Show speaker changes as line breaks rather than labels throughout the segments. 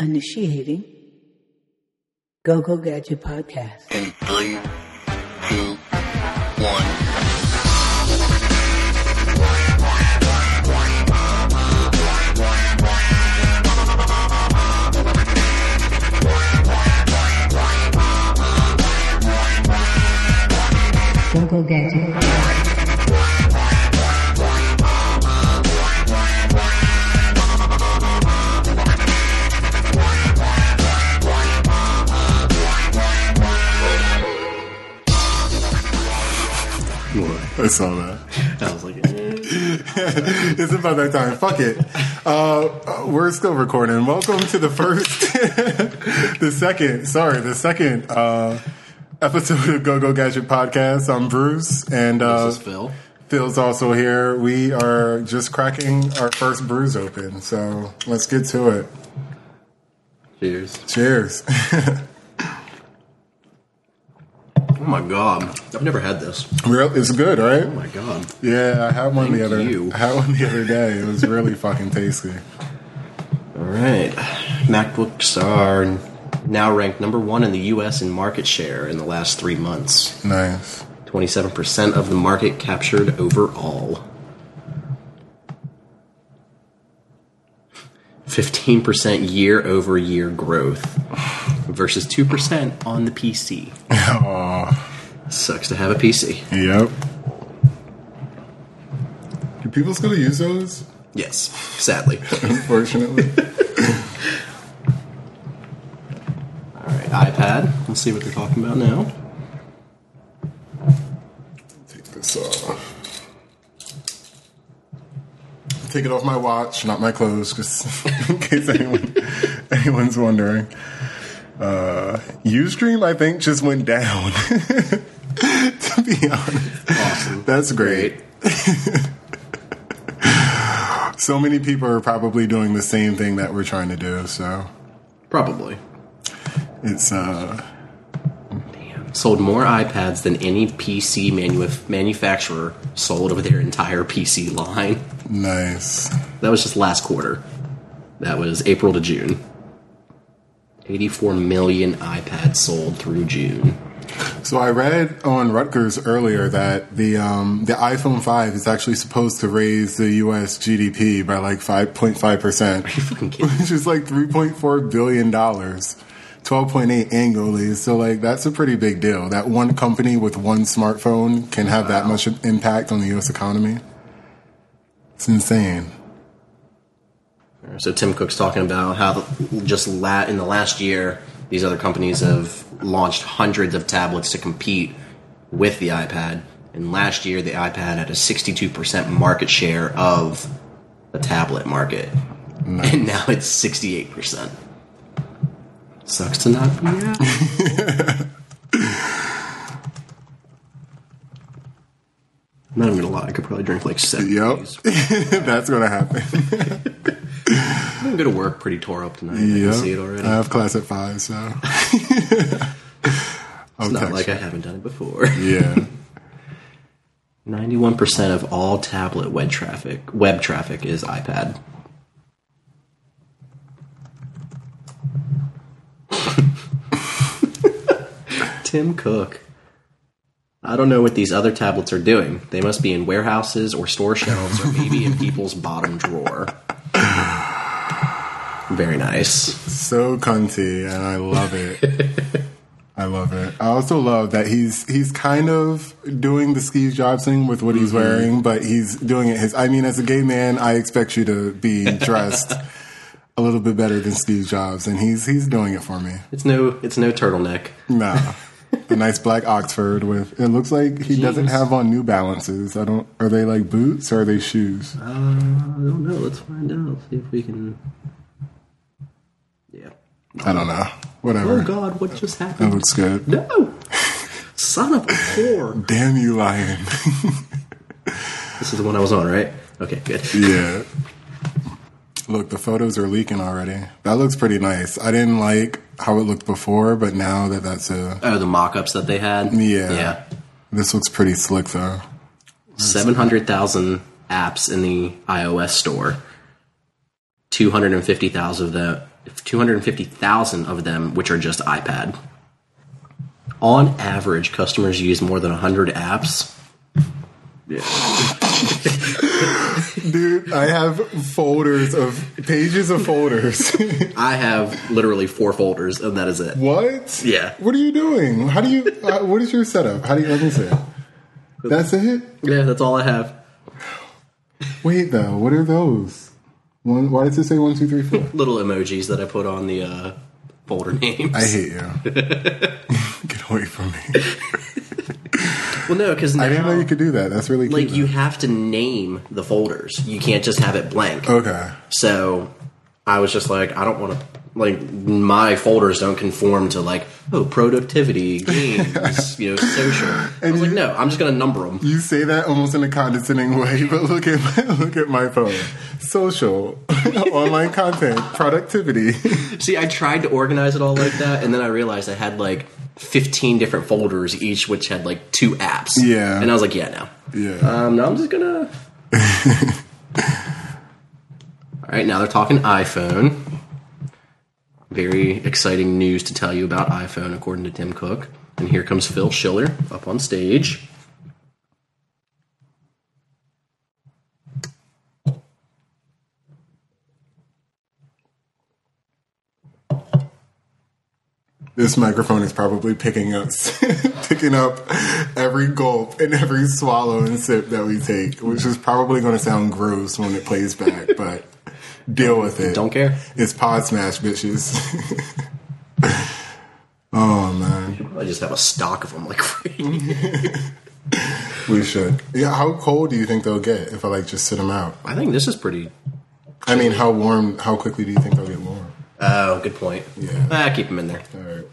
Initiating Go Go Gadget Podcast.
In three, two, one.
Go Go Gadget.
I saw that.
I was like, eh.
it's about that time. Fuck it. Uh, we're still recording. Welcome to the first, the second, sorry, the second uh, episode of Go Go Gadget Podcast. I'm Bruce, and uh,
this is Phil.
Phil's also here. We are just cracking our first brews open, so let's get to it.
Cheers.
Cheers.
Oh my god, I've never had this.
Real, it's good, right?
Oh my god.
Yeah, I had one the other.
you.
I had one the other day. It was really fucking tasty.
All right, MacBooks are now ranked number one in the U.S. in market share in the last three months.
Nice.
Twenty-seven percent of the market captured overall. Fifteen percent year-over-year growth versus two percent on the PC.
Oh,
Sucks to have a PC.
yep. Do people still use those?
Yes, sadly.
Unfortunately.
All right, iPad. Let's see what they're talking about now.
Take this off. Take it off my watch, not my clothes, just in case anyone anyone's wondering. Uh, Ustream, I think, just went down. to be honest,
Awesome.
that's great. So many people are probably doing the same thing that we're trying to do. So
Probably.
it's uh,
Sold more iPads than any PC manu- manufacturer sold of their entire PC line.
nice.
That was just last quarter. That was April to June. 84 million iPads sold through June.
So I read on Reuters earlier that the um, the iPhone 5 is actually supposed to raise the U.S. GDP by like 5.5 percent,
You fucking kidding?
which is like 3.4 billion dollars, 12.8 annually. So like that's a pretty big deal. That one company with one smartphone can have that much impact on the U.S. economy. It's insane.
So Tim Cook's talking about how just la- in the last year, these other companies have launched hundreds of tablets to compete with the iPad. And last year, the iPad had a 62% market share of the tablet market. And now it's 68%. Sucks to not be out. I'm not even gonna lie, I could probably drink like seven.
Yep,
of
that's gonna happen.
I'm gonna go to work pretty tore up tonight. I can see it already.
I have class at five, so.
it's not like I haven't done it before.
Yeah.
91% of all tablet web traffic web traffic is iPad. Tim Cook. I don't know what these other tablets are doing. They must be in warehouses or store shelves or maybe in people's bottom drawer. Very nice.
so cunty, and I love it. I love it. I also love that he's he's kind of doing the Steve Jobs thing with what he's mm-hmm. wearing, but he's doing it his. I mean, as a gay man, I expect you to be dressed a little bit better than Steve Jobs, and he's he's doing it for me.
It's no it's no turtleneck.
Nah. A nice black Oxford with it looks like he doesn't have on New Balances. I don't are they like boots or are they shoes?
Uh, I don't know. Let's find out. See if we can. Yeah.
I don't know. Whatever.
Oh God! What just
That
happened?
looks good.
No, son of a whore.
Damn you, lion.
This is the one I was on, right? Okay, good.
Yeah. Look, the photos are leaking already. That looks pretty nice. I didn't like how it looked before, but now that that's a
Oh, the mock-ups that they had.
yeah,
Yeah.
This looks pretty slick though.
Seven hundred thousand apps in the iOS store. Two hundred and fifty thousand of that 250,000 of them which are just iPad. On average, customers use more than 100 apps.
Dude, I have folders of pages of folders.
I have literally four folders, and that is it.
what?
Yeah.
What are you doing? How do you? Uh, what is your setup? How do you? Let me see. That's it.
Yeah, that's all I have.
Wait though, what are those? One. Why does it say one, two, three, four?
Little emojis that I put on the uh, folder names.
I hate you. Get away from me.
Well, no, because
I didn't know you could do that. That's really cute.
like you have to name the folders. You can't just have it blank.
Okay.
So I was just like, I don't want to. Like my folders don't conform to like oh productivity games you know social. I was like no I'm just gonna number them.
You say that almost in a condescending way, but look at my, look at my phone. Social, online content, productivity.
See, I tried to organize it all like that, and then I realized I had like 15 different folders, each which had like two apps.
Yeah.
And I was like, yeah, no.
Yeah.
Um, no, I'm just gonna. all right, now they're talking iPhone. Very exciting news to tell you about iPhone, according to Tim Cook. And here comes Phil Schiller up on stage.
This microphone is probably picking up picking up every gulp and every swallow and sip that we take, which is probably going to sound gross when it plays back, but deal with it.
Don't care.
It's Pod Smash, bitches. oh man,
I just have a stock of them, like
we should. Yeah, how cold do you think they'll get if I like just sit them out?
I think this is pretty.
I mean, how warm? How quickly do you think they'll get warm?
Oh, good point.
Yeah.
Ah, keep them in there.
All right.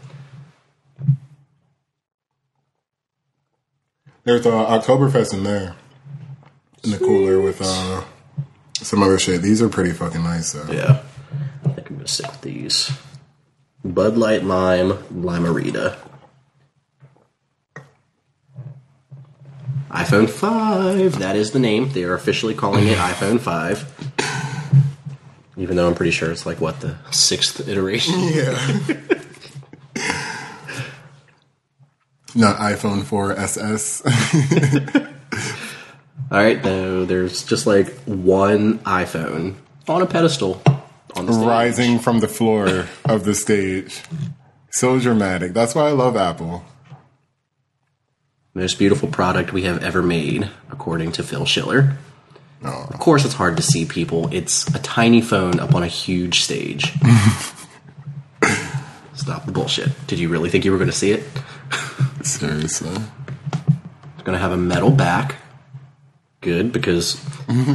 There's uh, Oktoberfest in there, in the cooler with uh, some other shit. These are pretty fucking nice though.
Yeah. I think I'm gonna stick with these. Bud Light Lime Limerita. iPhone 5. That is the name. They are officially calling it iPhone 5. Even though I'm pretty sure it's like what the sixth iteration.
Yeah. Not iPhone 4 SS.
All right, though there's just like one iPhone on a pedestal on the stage.
rising from the floor of the stage. So dramatic. That's why I love Apple.
Most beautiful product we have ever made, according to Phil Schiller. Of course, it's hard to see people. It's a tiny phone up on a huge stage. Stop the bullshit. Did you really think you were going to see it?
Seriously.
It's going to have a metal back. Good, because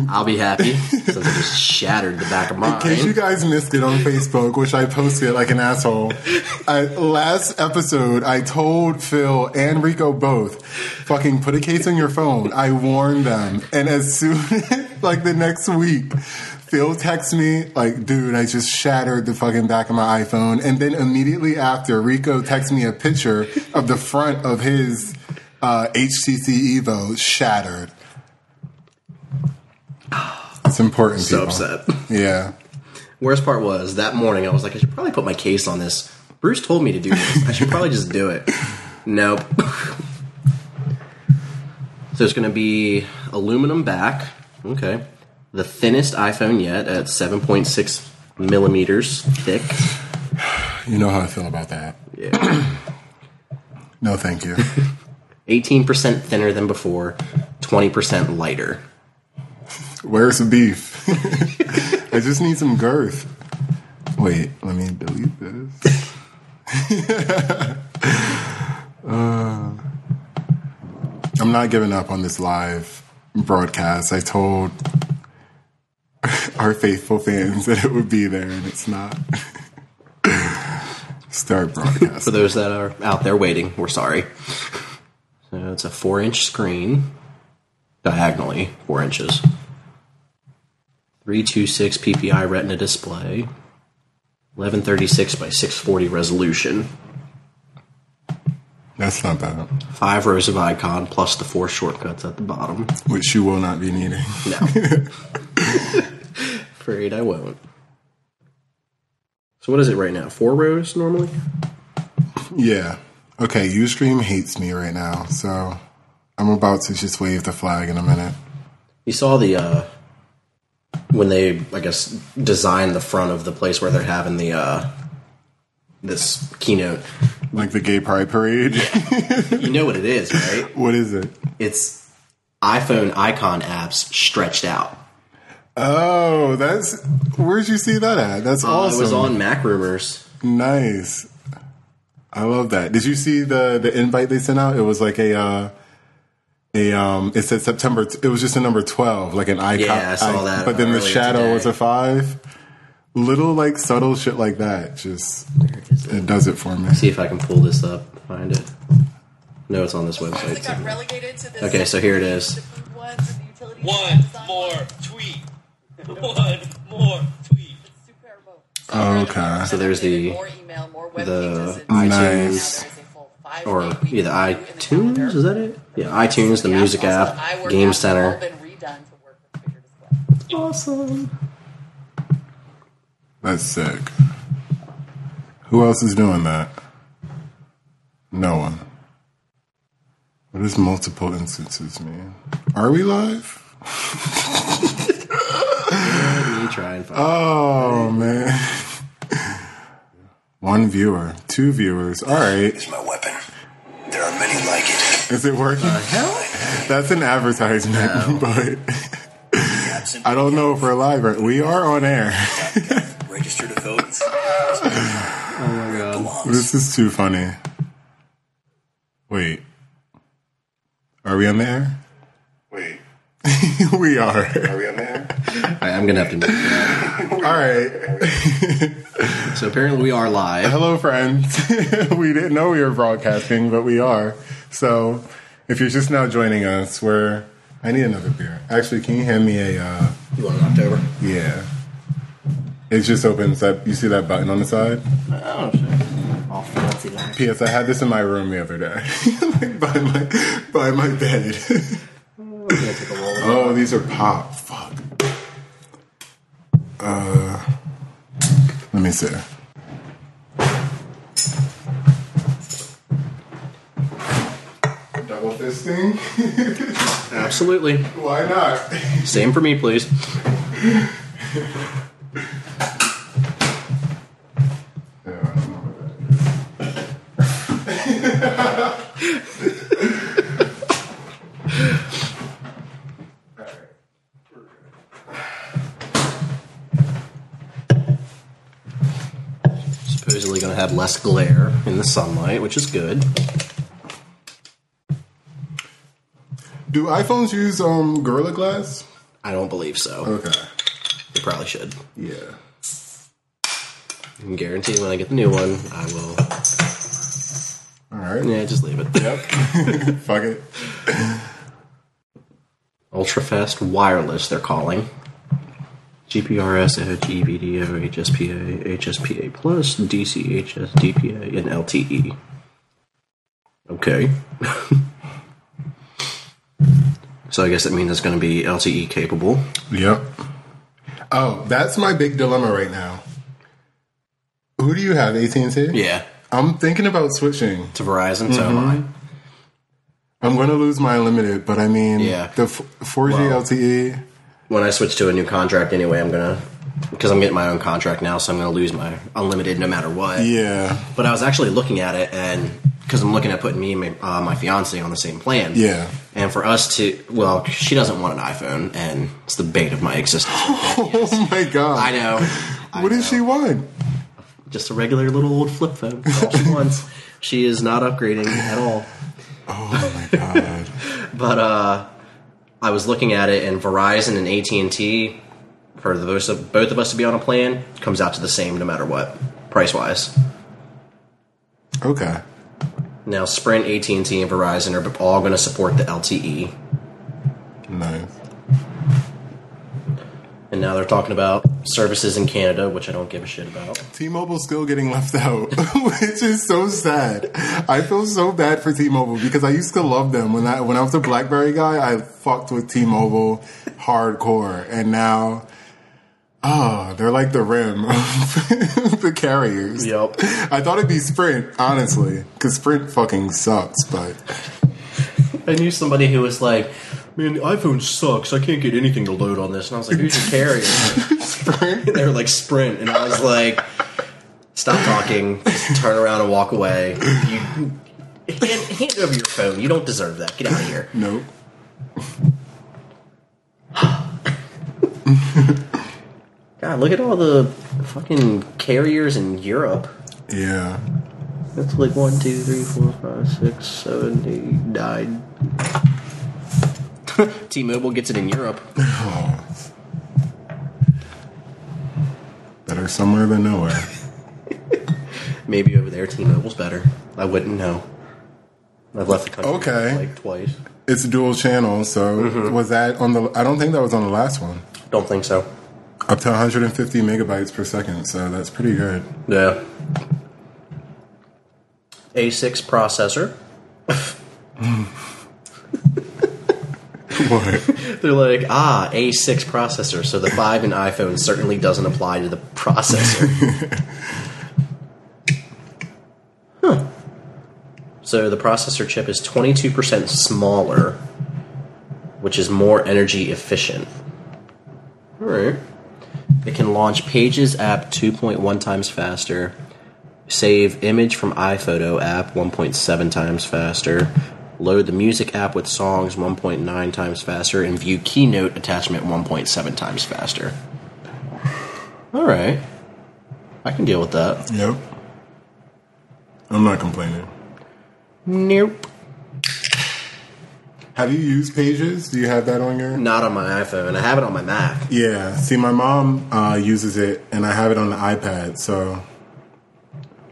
I'll be happy since I just shattered the back of my.
In case you guys missed it on Facebook, which I posted like an asshole, I, last episode I told Phil and Rico both, fucking put a case on your phone. I warned them, and as soon like the next week, Phil texts me like, "Dude, I just shattered the fucking back of my iPhone," and then immediately after, Rico texts me a picture of the front of his uh, HTC Evo shattered. It's important.
So
people.
upset.
Yeah.
Worst part was that morning I was like, I should probably put my case on this. Bruce told me to do this. I should probably just do it. Nope. so it's going to be aluminum back. Okay. The thinnest iPhone yet at 7.6 millimeters thick.
You know how I feel about that.
Yeah.
No, thank you.
18% thinner than before, 20% lighter.
Where's the beef? I just need some girth. Wait, let me delete this. Uh, I'm not giving up on this live broadcast. I told our faithful fans that it would be there, and it's not. Start broadcast.
For those that are out there waiting, we're sorry. So it's a four inch screen, diagonally four inches. 326 ppi retina display, 1136 by 640 resolution,
That's not bad.
five rows of icon plus the four shortcuts at the bottom.
Which you will not be needing.
No. Afraid I won't. So what is it right now? Four rows normally?
Yeah. Okay, Ustream hates me right now, so I'm about to just wave the flag in a minute.
You saw the uh when they I guess design the front of the place where they're having the uh this keynote.
Like the gay pride parade.
You know what it is, right?
what is it?
It's iPhone icon apps stretched out.
Oh, that's where'd you see that at? That's
Uh,
awesome.
It was on Mac Rumors.
Nice. I love that. Did you see the the invite they sent out? It was like a uh a um it said September it was just a number 12 like an icon
Yeah, I saw that
but then the shadow
today.
was a 5 little like subtle shit like that just it does it for me
See if I can pull this up, find it. No, it's on this
They
website.
got
too.
relegated to this
Okay, so here it is.
the food ones and the utilities
One more tweet. One more tweet.
Super
Oh, okay.
So there's the-
more email, more web
the
pages.
iTunes
Now
or either
review in the
iTunes, is that it? Yeah, iTunes, the
apps,
music app,
the
Game
apps have all
Center.
been redone to work with bigger display.
Awesome.
that's sick who else is doing that no one what does multiple instances mean are we live
Let me try and find
oh man one viewer two viewers all right
is my weapon.
Is it working? That's an advertisement, but I don't know if we're live. Right? We are on air.
register to vote.
Oh my god.
this is too funny. Wait, are we on the air?
Wait,
we are.
are we on there?
Alright, I'm gonna have to move that.
All right.
So apparently we are live.
Hello, friends. we didn't know we were broadcasting, but we are. So, if you're just now joining us, we're. I need another beer. Actually, can you hand me a? Uh,
You want an October?
yeah. It just opens up. You see that button on the side?
Oh shit. All fancy.
P.S. I had this in my room the other day, like by my by my bed.
I'm gonna take a roll.
oh, these are pop. Fuck. Uh, let me see. Double fisting?
Absolutely.
Why not?
Same for me, please.
Yeah, I don't know what that is.
Supposedly gonna have less glare in the sunlight, which is good.
Do iPhones use um Gorilla Glass?
I don't believe so.
Okay.
They probably should.
Yeah.
I can guarantee when I get the new one, I will.
All right.
Yeah, just leave it.
Yep. Fuck it.
Ultra fast wireless, they're calling. GPRS, Edge, EVDO, HSPA, HSPA Plus, DCHS, DPA, and LTE. Okay. so I guess that means it's going to be LTE capable.
Yep. Oh, that's my big dilemma right now. Who do you have? AT and T.
Yeah.
I'm thinking about switching.
To Verizon, so mm-hmm. am I.
I'm going to lose my unlimited, but I mean,
Yeah.
the f- 4G
Well-
LTE.
When I switch to a new contract anyway, I'm going to. Because I'm getting my own contract now, so I'm going to lose my unlimited no matter what.
Yeah.
But I was actually looking at it, and because I'm looking at putting me and my, uh, my fiance on the same plan.
Yeah.
And for us to, well, she doesn't want an iPhone, and it's the bate of my existence.
Oh my god.
I know. I
What
know.
does she want?
Just a regular little old flip phone. She wants. She is not upgrading at all.
Oh my god.
But uh, I was looking at it, and Verizon and AT and T, for the both of, both of us to be on a plan, comes out to the same no matter what, price wise.
okay.
Now Sprint, AT and T, and Verizon are all going to support the LTE,
Nice.
and now they're talking about services in Canada, which I don't give a shit about.
T-Mobile's still getting left out, which is so sad. I feel so bad for T-Mobile because I used to love them when I when I was a BlackBerry guy. I fucked with T-Mobile hardcore, and now Oh, they're like the RIM of the carriers.
Yep.
I thought it'd be Sprint, honestly, because Sprint fucking sucks. But
I knew somebody who was like, "Man, the iPhone sucks. I can't get anything to load on this." And I was like, "Who's your carrier?"
Sprint,
they were like Sprint, and I was like, "Stop talking. Just turn around and walk away. You hand, hand over your phone. You don't deserve that. Get out of here."
nope.
God, look at all the fucking carriers in Europe.
Yeah,
That's like one, two, three, four, five, six, seven, eight, nine. T-Mobile gets it in Europe.
better somewhere than nowhere.
Maybe over there, T-Mobile's better. I wouldn't know. I've left the country
Okay.
like twice.
It's dual channel, so
Mm-hmm.
was that on the? I don't think that was on the last one.
Don't think so.
Up to 150 megabytes per second, so that's pretty good.
Yeah. A6 processor.
What?
They're like, ah, A6 processor. So the 5 in iPhone certainly doesn't apply to the processor. huh. So the processor chip is 22% smaller, which is more energy efficient. Alright. It can launch Pages app 2.1 times faster, save image from iPhoto app 1.7 times faster, load the music app with songs 1.9 times faster, and view Keynote attachment 1.7 times faster. All right, I can deal with that.
Yep. I'm not complaining.
Nope.
Have you used Pages? Do you have that on your?
Not on my iPhone. I have it on my Mac.
Yeah. See, my mom uh, uses it, and I have it on the iPad. So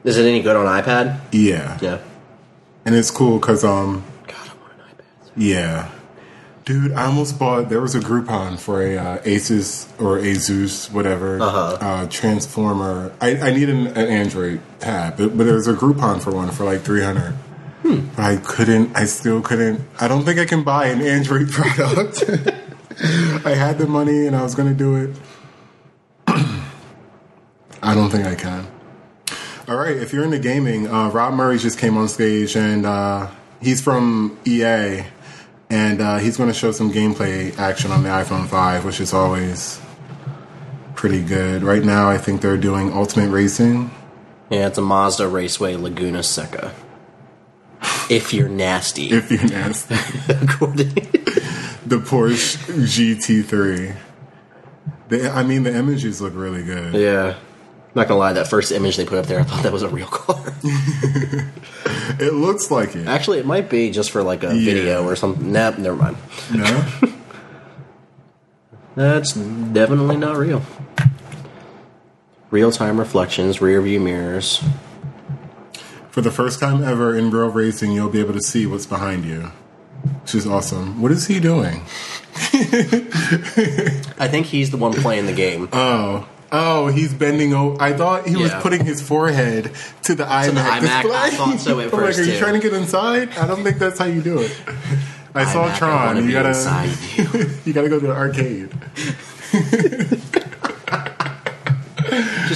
Is it any good on iPad?
yeah,
Yeah.
and it's cool because um,
God, I want an iPad.
yeah, dude, I almost bought. There was a Groupon for a uh, Asus or Asus, whatever,
Uh-huh.
uh, transformer. I, I need an, an Android tab, but, but there was a Groupon for one for like three hundred.
Hmm.
I couldn't. I still couldn't. I don't think I can buy an Android product. I had the money and I was going to do it. I don't think I can. All right, if you're into gaming, uh, Rob Murray just came on stage and uh, he's from EA, and uh, he's going to show some gameplay action on the iPhone 5, which is always pretty good. Right now, I think they're doing Ultimate Racing.
Yeah, it's a Mazda Raceway Laguna Seca. If you're nasty.
If you're nasty,
According-
the Porsche GT3. The, I mean, the images look really good.
yeah. Not gonna lie, that first image they put up there, I thought that was a real car.
It looks like it.
Actually, it might be just for like a
Yeah.
video or something. Nah, never mind.
No?
That's definitely not real. Real time reflections, rear view mirrors.
For the first time ever in real racing, you'll be able to see what's behind you, which is awesome. What is he doing?
I think he's the one playing the game.
Oh, oh, he's bending over. I thought he was
Yeah.
putting his forehead to the iMac,
iMac,
display.
I thought so at
I'm
first,
like, are you
too.
trying to get inside? I don't think that's how you do it. I saw
iMac, I
Tron. You
be
gotta,
inside you.
you gotta go to the arcade.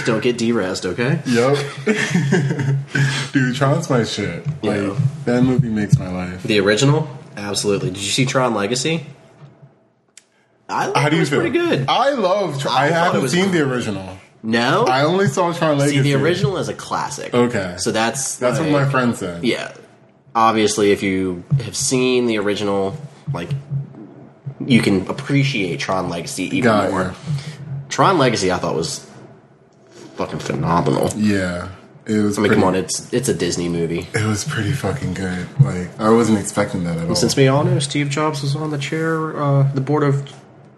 Just don't get derezzed, okay?
Yep. Dude, Tron's my shit. Like
Yeah.
that movie makes my life.
The original? Absolutely. Did you see Tron Legacy? I
How do
it
you feel?
pretty good.
I love. Tron.
I
I, haven't seen the original.
No?
I only saw Tron Legacy.
see, the original is a classic.
Okay.
So that's
That's what my friend said.
Yeah. Obviously, if you have seen the original, like, you can appreciate Tron Legacy even
Got
more. Tron Legacy, I thought was fucking phenomenal.
Yeah. It was.
I mean,
pretty,
come on, it's it's a Disney movie.
It was pretty fucking good. Like I wasn't expecting that at all.
Since we all know Steve Jobs was on the chair, uh, the board of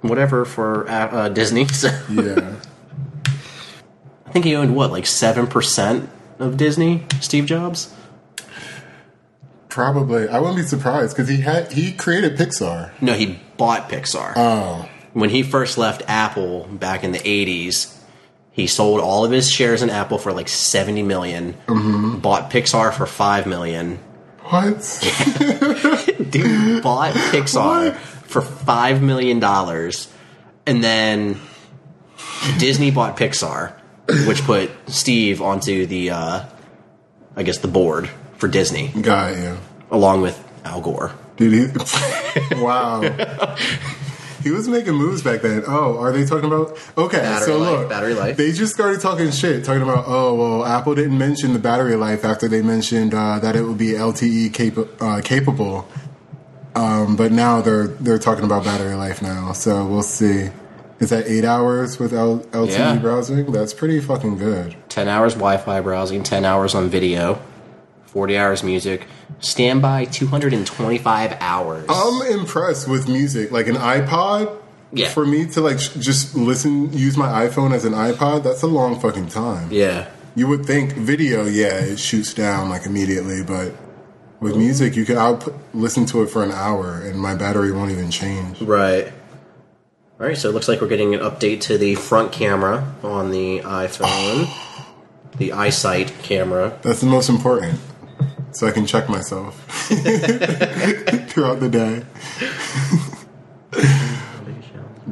whatever for uh, uh, Disney, so
yeah.
I think he owned what, like seven percent of Disney. Steve Jobs.
Probably. I wouldn't be surprised because he had he created Pixar.
No, he bought Pixar.
Oh.
when he first left Apple back in the 80s, he sold all of his shares in Apple for like 70 million, bought Pixar for 5 million.
What?
Dude bought Pixar
What?
for 5 million dollars and then Disney bought Pixar, which put Steve onto the, uh, I guess, the board for Disney,
Got you.
along with Al Gore.
Dude, he, wow. He was making moves back then. Oh, are they talking about? Okay,
Battery
so
life,
look,
battery life.
They just started talking shit, talking about oh well, Apple didn't mention the battery life after they mentioned uh, that it would be LTE capa- uh, capable. Um, but now they're they're talking about battery life now, so we'll see. Is that eight hours with L- LTE
Yeah.
browsing? That's pretty fucking good.
10 hours Wi Fi browsing, 10 hours on video, 40 hours music, standby 225 hours.
I'm impressed with music. Like an iPod,
Yeah.
for me to like sh- just listen, use my iPhone as an iPod, that's a long fucking time.
yeah.
You would think video, yeah, it shoots down like immediately, but with music, you can I'll listen to it for an hour and my battery won't even change.
Right. All right, so it looks like we're getting an update to the front camera on the iPhone, the iSight camera.
That's the most important, so I can check myself throughout the day.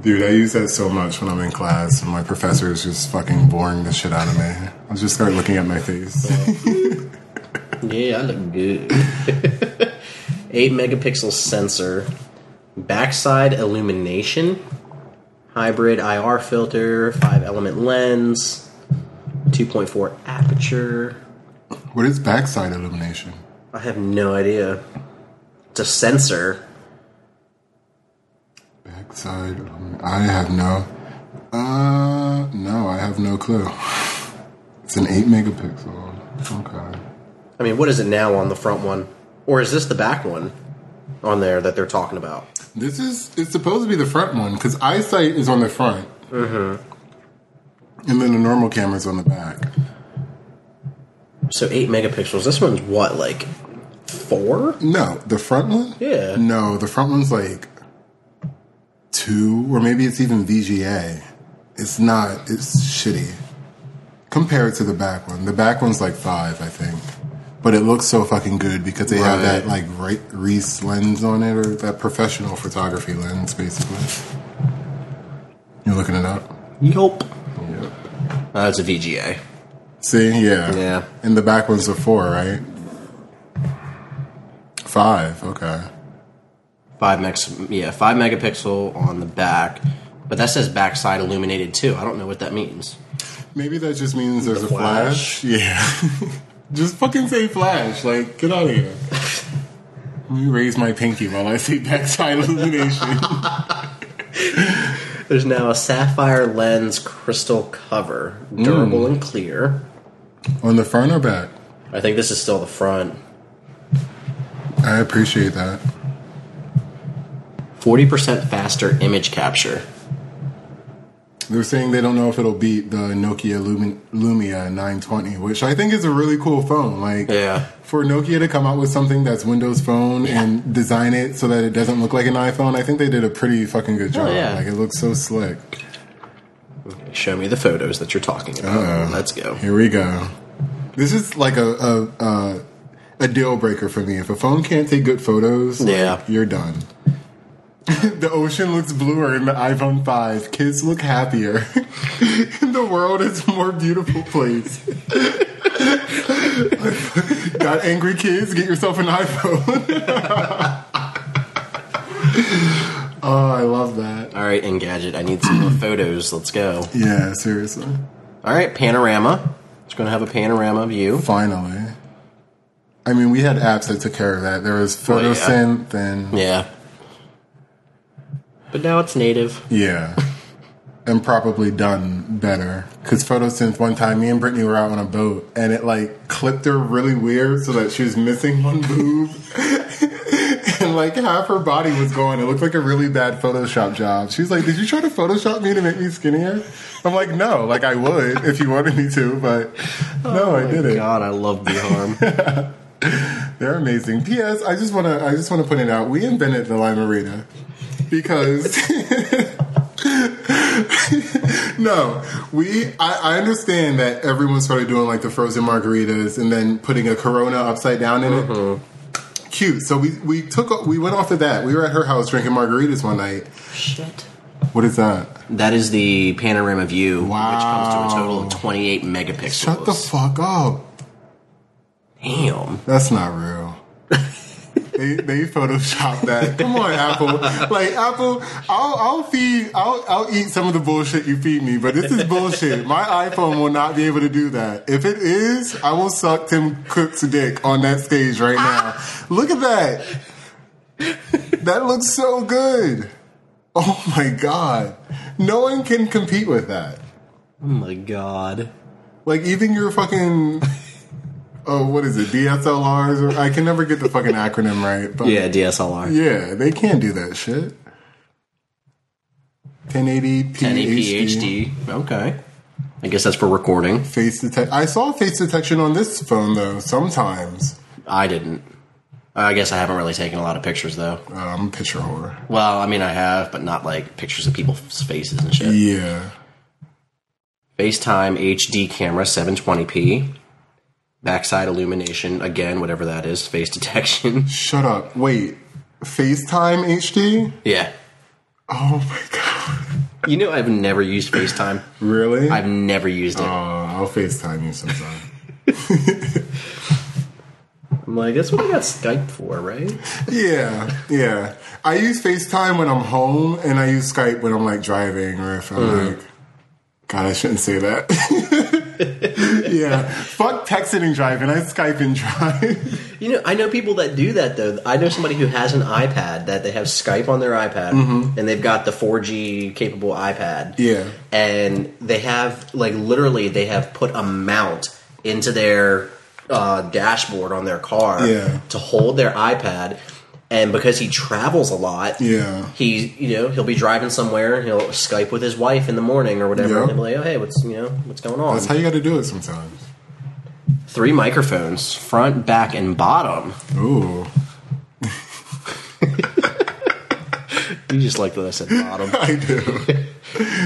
Dude, I use that so much when I'm in class, and my professor is just fucking boring the shit out of me. I'll just start looking at my face.
Yeah, I look good. 8 megapixel sensor, backside illumination, hybrid IR filter, 5 element lens, 2.4 aperture.
What is backside illumination?
I have no idea. It's a sensor.
Backside, I have no. Uh, no, I have no clue. It's an eight megapixel. Okay.
I mean, what is it now on the front one? Or is this the back one on there that they're talking about?
This is it's supposed to be the front one because iSight is on the front, mm-hmm. and then the normal camera's on the back.
So 8 megapixels. This one's what, like 4?
No, the front one.
Yeah.
No, the front one's like two, or maybe it's even VGA. It's not. It's shitty compared to the back one. The back one's like five, I think. But it looks so fucking good because they have that like Re- Reese lens on it, or that professional photography lens, basically. You're looking it up.
Yup.
Yep.
Uh, That's a VGA.
See, yeah,
Yeah.
And the back one's are four, right? Five. Okay.
Five mex, yeah, five megapixel on the back, but that says backside illuminated too. I don't know what that means.
Maybe that just means there's
The
a flash.
flash.
Yeah. just fucking say flash. Like, get out of here. Let me raise my pinky while I say backside illumination.
There's now a sapphire lens crystal cover, durable mm. and clear.
On the front or back?
I think this is still the front.
I appreciate that.
Forty percent faster image capture.
They're saying they don't know if it'll beat the Nokia Lumi- Lumia 920, which I think is a really cool phone. Like,
Yeah.
for Nokia to come out with something that's Windows Phone and design it so that it doesn't look like an iPhone, I think they did a pretty fucking good job.
Oh, yeah.
Like, it looks so slick.
Show me the photos that you're talking about.
Uh-oh.
Let's go.
Here we go. This is like a a, a a deal breaker for me. If a phone can't take good photos, like,
Yeah.
you're done. the ocean looks bluer in the iPhone 5. Kids look happier. the world is a more beautiful place. Got angry kids? Get yourself an iPhone. Oh, I love that.
All right, Engadget. I need some more photos. Let's go.
Yeah, seriously.
All right, panorama. It's going to have a panorama view.
Finally. I mean, we had apps that took care of that. There was
oh, yeah.
PhotoSynth and
Yeah. But now it's native.
yeah, and probably done better. Because PhotoSynth, one time, me and Brittany were out on a boat, and it like clipped her really weird, so that she was missing one boob, and like half her body was going. It looked like a really bad Photoshop job. She's like, "Did you try to Photoshop me to make me skinnier?" I'm like, "No, like I would if you wanted me to, but oh no, I didn't."
God, I love B-Harm.
They're amazing. P.S. I just want to. I just want to point it out. We invented the Lime Marina because. no, we. I, I understand that everyone started doing like the frozen margaritas and then putting a Corona upside down in it. Mm-hmm. Cute. So we we took we went off of that. We were at her house drinking margaritas one night,
Shit.
What is that?
That is the panorama view, wow. which comes to a total of 28 megapixels.
Shut the fuck up.
Damn.
That's not real. they they photoshopped that. Come on, Apple. Like Apple, I'll I'll feed I'll I'll eat some of the bullshit you feed me, but this is bullshit. My iPhone will not be able to do that. If it is, I will suck Tim Cook's dick on that stage right now. Ah. Look at that. That looks so good. Oh my god. No one can compete with that.
Oh my god.
Like even your fucking oh what is it DSLRs or I can never get the fucking acronym right. But
Yeah, DSLR.
yeah, they can't do that shit. 1080p
1080p
HD.
HD. Okay. I guess that's for recording.
Face detect. I saw face detection on this phone though. Sometimes
I didn't. I guess I haven't really taken a lot of pictures though.
uh, I'm a picture whore.
Well, I mean, I have, but not like pictures of people's faces and shit.
Yeah.
FaceTime HD camera 720p. Backside illumination, again, whatever that is, face detection.
Shut up. Wait. FaceTime HD?
yeah.
Oh my god.
You know, I've never used FaceTime.
Really?
I've never used it.
Uh, I'll FaceTime you sometime.
I'm like, that's what I got Skype for, right?
Yeah, yeah. I use FaceTime when I'm home, and I use Skype when I'm like driving or if I'm
Mm.
like. God, I shouldn't say that. yeah, fuck texting and driving. I Skype and drive.
You know, I know people that do that though. I know somebody who has an iPad that they have Skype on their iPad, and they've got the 4G capable iPad.
Yeah.
and they have like literally they have put a mount into their uh, dashboard on their car
Yeah.
to hold their iPad. And because he travels a lot,
Yeah.
he you know he'll be driving somewhere. And he'll Skype with his wife in the morning or whatever.
Yeah.
And he'll be like, "Oh hey, what's you know what's going on?"
That's how you got to do it sometimes.
Three microphones, front, back, and bottom.
Ooh,
You just like that I said bottom.
I do.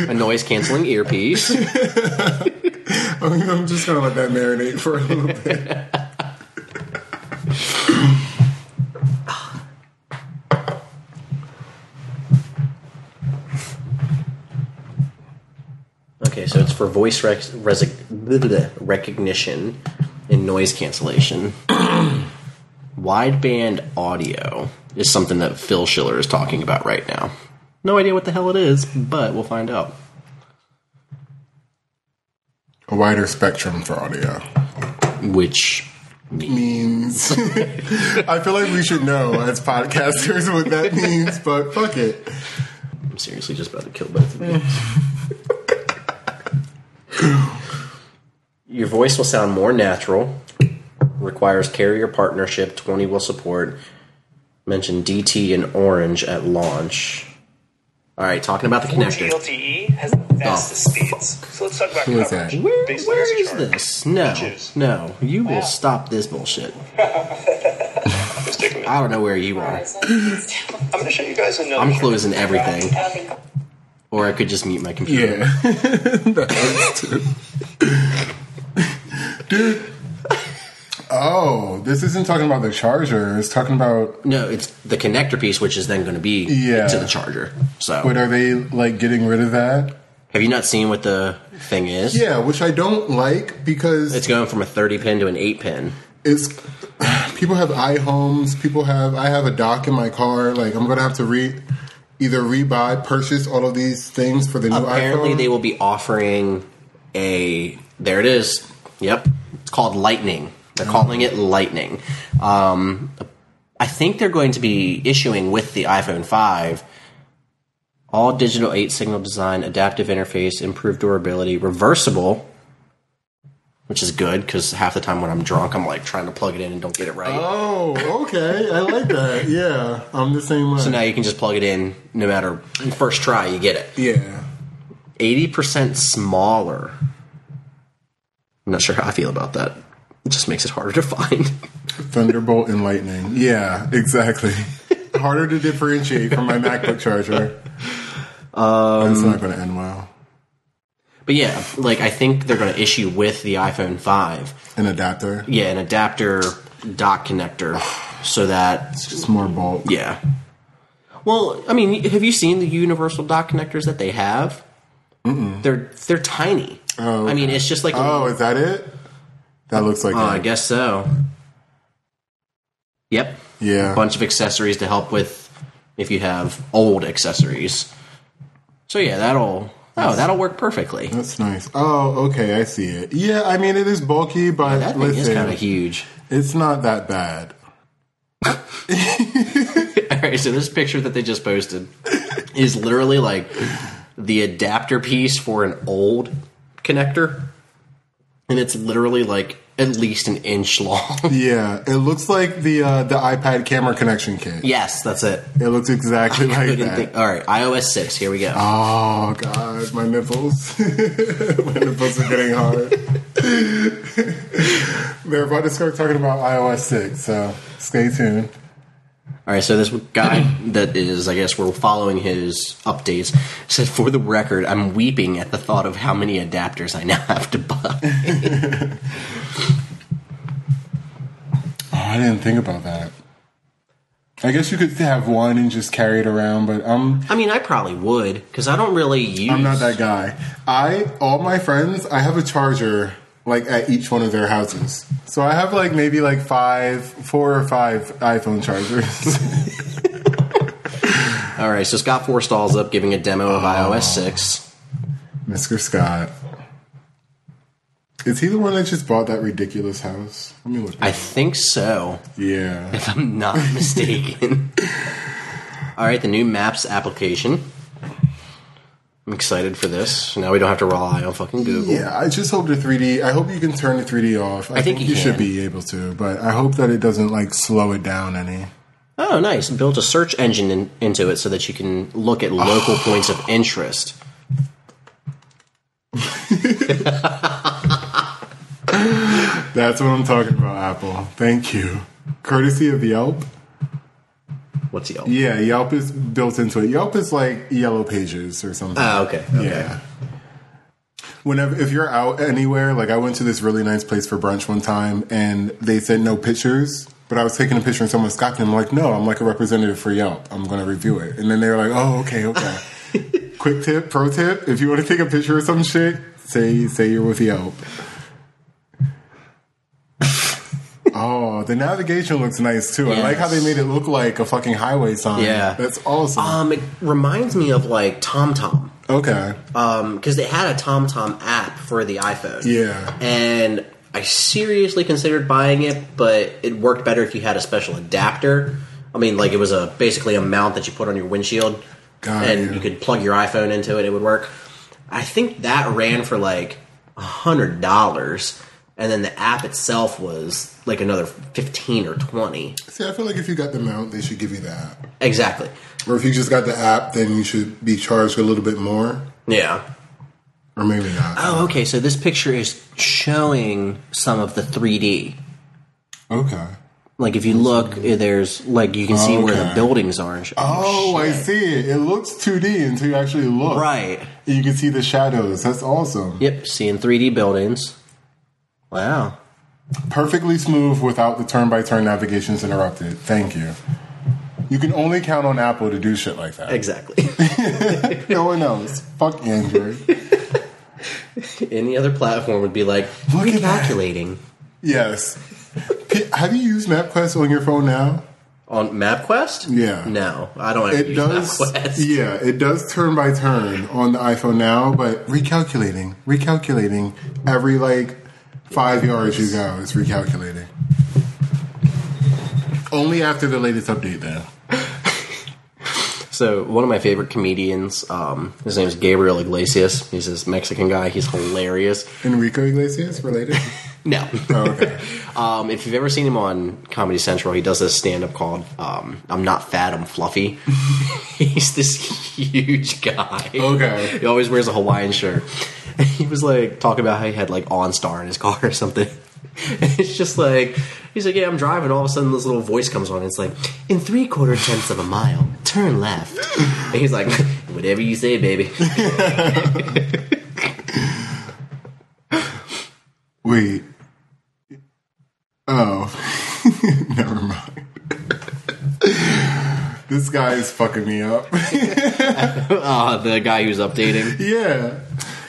a noise canceling earpiece.
I'm just gonna let that marinate for a little bit.
For voice rec- resi- blah, blah, recognition and noise cancellation. Wideband audio is something that Phil Schiller is talking about right now. No idea what the hell it is, but we'll find out.
A wider spectrum for audio
Which
means. I feel like we should know as podcasters what that means, but fuck it.
I'm seriously just about to kill both of you. Your voice will sound more natural. Requires carrier partnership. 20 will support. Mention DT and Orange at launch. All right, talking about the connector.
LTE has the oh, fastest
Oh,
speeds. So let's talk about
Who is
coverage.
that?
Where,
Based on
where
message
is
card.
this? No, no. You will stop this bullshit.
Just take a minute.
I don't know where you are.
I'm going to show you guys another.
I'm closing everything. Or I could just mute my computer.
Yeah. that hurts too. Dude. Oh, this isn't talking about the charger. It's talking about.
No, it's the connector piece, which is then going to be
Yeah.
to the charger. So,
But are they like getting rid of that?
have you not seen what the thing is?
Yeah, which I don't like because
It's going from a 30 pin to an 8 pin.
it's people have iHomes. People have. I have a dock in my car. Like I'm gonna have to re either rebuy, purchase all of these things for the new
Apparently,
iPhone.
they will be offering a. There it is. Yep. It's called Lightning. They're calling it Lightning. Um, I think they're going to be issuing with the iPhone 5 all digital 8 signal design, adaptive interface, improved durability, reversible, which is good because half the time when I'm drunk, I'm like trying to plug it in and don't get it right.
Oh, okay. I like that. Yeah, I'm the same way.
So now you can just plug it in no matter first try, you get it.
yeah.
80% smaller. I'm not sure how I feel about that. It just makes it harder to find.
Thunderbolt and lightning. Yeah, exactly. Harder to differentiate from my MacBook charger. Um, That's not going to end well.
But yeah, like I think they're going to issue with the iPhone 5,
An adapter.
yeah, an adapter dock connector so that
It's just more bulk.
yeah. Well, I mean, have you seen the universal dock connectors that they have? They're they're tiny.
Oh,
I mean, it's just like a-
Oh, is that it? That looks like
Oh, I
it.
guess so. Yep.
Yeah.
A bunch of accessories to help with if you have old accessories. So yeah, that'll oh that'll work perfectly.
That's nice. Oh, okay, I see it. Yeah, I mean it is bulky, but
That thing is
listen,
kind of huge.
it's not that bad.
All right, so this picture that they just posted is literally like the adapter piece for an old connector, and it's literally like at least an inch long.
Yeah, it looks like the uh, the iPad camera connection kit.
yes, that's it.
It looks exactly like
Couldn't
that.
think- all right, iOS six. Here we go.
Oh god, my nipples. my nipples are getting hard. They're about to start talking about iOS 6, so stay tuned.
All right, so this guy that is, I guess, we're following his updates said, "For the record, I'm weeping at the thought of how many adapters I now have to buy."
Oh, I didn't think about that. I guess you could have one and just carry it around, but I'm
I mean, I probably would because I don't really use.
I'm not that guy. I all my friends, I have a charger like at each one of their houses. So I have like maybe like five, four or five iPhone chargers.
All right, so Scott Forstall's up giving a demo of oh. iOS six.
Mr. Scott. Is he the one that just bought that ridiculous house? Let me look.
I think so,
yeah.
if I'm not mistaken. All right, the new Maps application. I'm excited for this. Now we don't have to rely on fucking Google.
Yeah, I just hope the 3D. I hope you can turn the 3D off. I,
think you
should be able to, but I hope that it doesn't like slow it down any.
Oh, nice. Built a search engine in, into it so that you can look at local points of interest.
That's what I'm talking about, Apple. Thank you. Courtesy of the Yelp.
What's Yelp?
Yeah, Yelp is built into it. Yelp is like Yellow Pages or something.
Ah, okay. okay.
Yeah. Whenever if you're out anywhere, like I went to this really nice place for brunch one time, and they said no pictures, but I was taking a picture and someone stopped me. I'm like, no, I'm like a representative for Yelp. I'm going to review it, and then they were like, oh, okay, okay. Quick tip, pro tip: if you want to take a picture of some shit, say say you're with Yelp. Oh, the navigation looks nice too. I like how they made it look like a fucking highway sign.
Yeah.
that's awesome.
Um, it reminds me of like TomTom.
okay,
Um, because they had a TomTom app for the iPhone.
Yeah.
And I seriously considered buying it, but it worked better if you had a special adapter. I mean, like it was a basically a mount that you put on your windshield,
Got
and
you.
you could plug your iPhone into it. It would work. I think that ran for like a hundred dollars, and then the app itself was like another fifteen or twenty.
See, I feel like if you got the mount, they should give you the app.
Exactly.
Or if you just got the app, then you should be charged a little bit more,
Yeah.
or maybe not.
Oh, okay. So this picture is showing some of the 3D.
Okay.
Like if you look, eh, there's like you can see where the buildings are. And sh-
Oh, I see it. It looks 2D until you actually look.
Right.
And you can see the shadows. That's awesome.
Yep. Seeing 3D buildings. Wow.
Perfectly smooth without the turn by turn navigations interrupted. Thank you. You can only count on Apple to do shit like that.
Exactly.
No one else. Fuck Android.
Any other platform would be like
Look
recalculating
yes. P- Have you used MapQuest on your phone now?
on MapQuest.
Yeah.
No, I don't. Ever
It
use
does.
MapQuest.
Yeah, it does turn by turn on the iPhone now, but recalculating, recalculating every like five yards you go, it's recalculating. Only after the latest update, though.
So one of my favorite comedians, um, his name is Gabriel Iglesias. He's this Mexican guy. He's hilarious.
Enrico Iglesias related?
No.
Oh, okay.
Um, if you've ever seen him on Comedy Central, he does this stand up called um, I'm Not Fat, I'm Fluffy. He's this huge guy.
Okay.
He always wears a Hawaiian shirt. And he was like talking about how he had like OnStar in his car or something. And it's just like, he's like, yeah, I'm driving. All of a sudden, this little voice comes on. It's like, in three quarter tenths of a mile, turn left. And he's like, whatever you say, baby.
Wait. Oh. Never mind. this guy is fucking me up.
Uh, the guy who's updating.
yeah,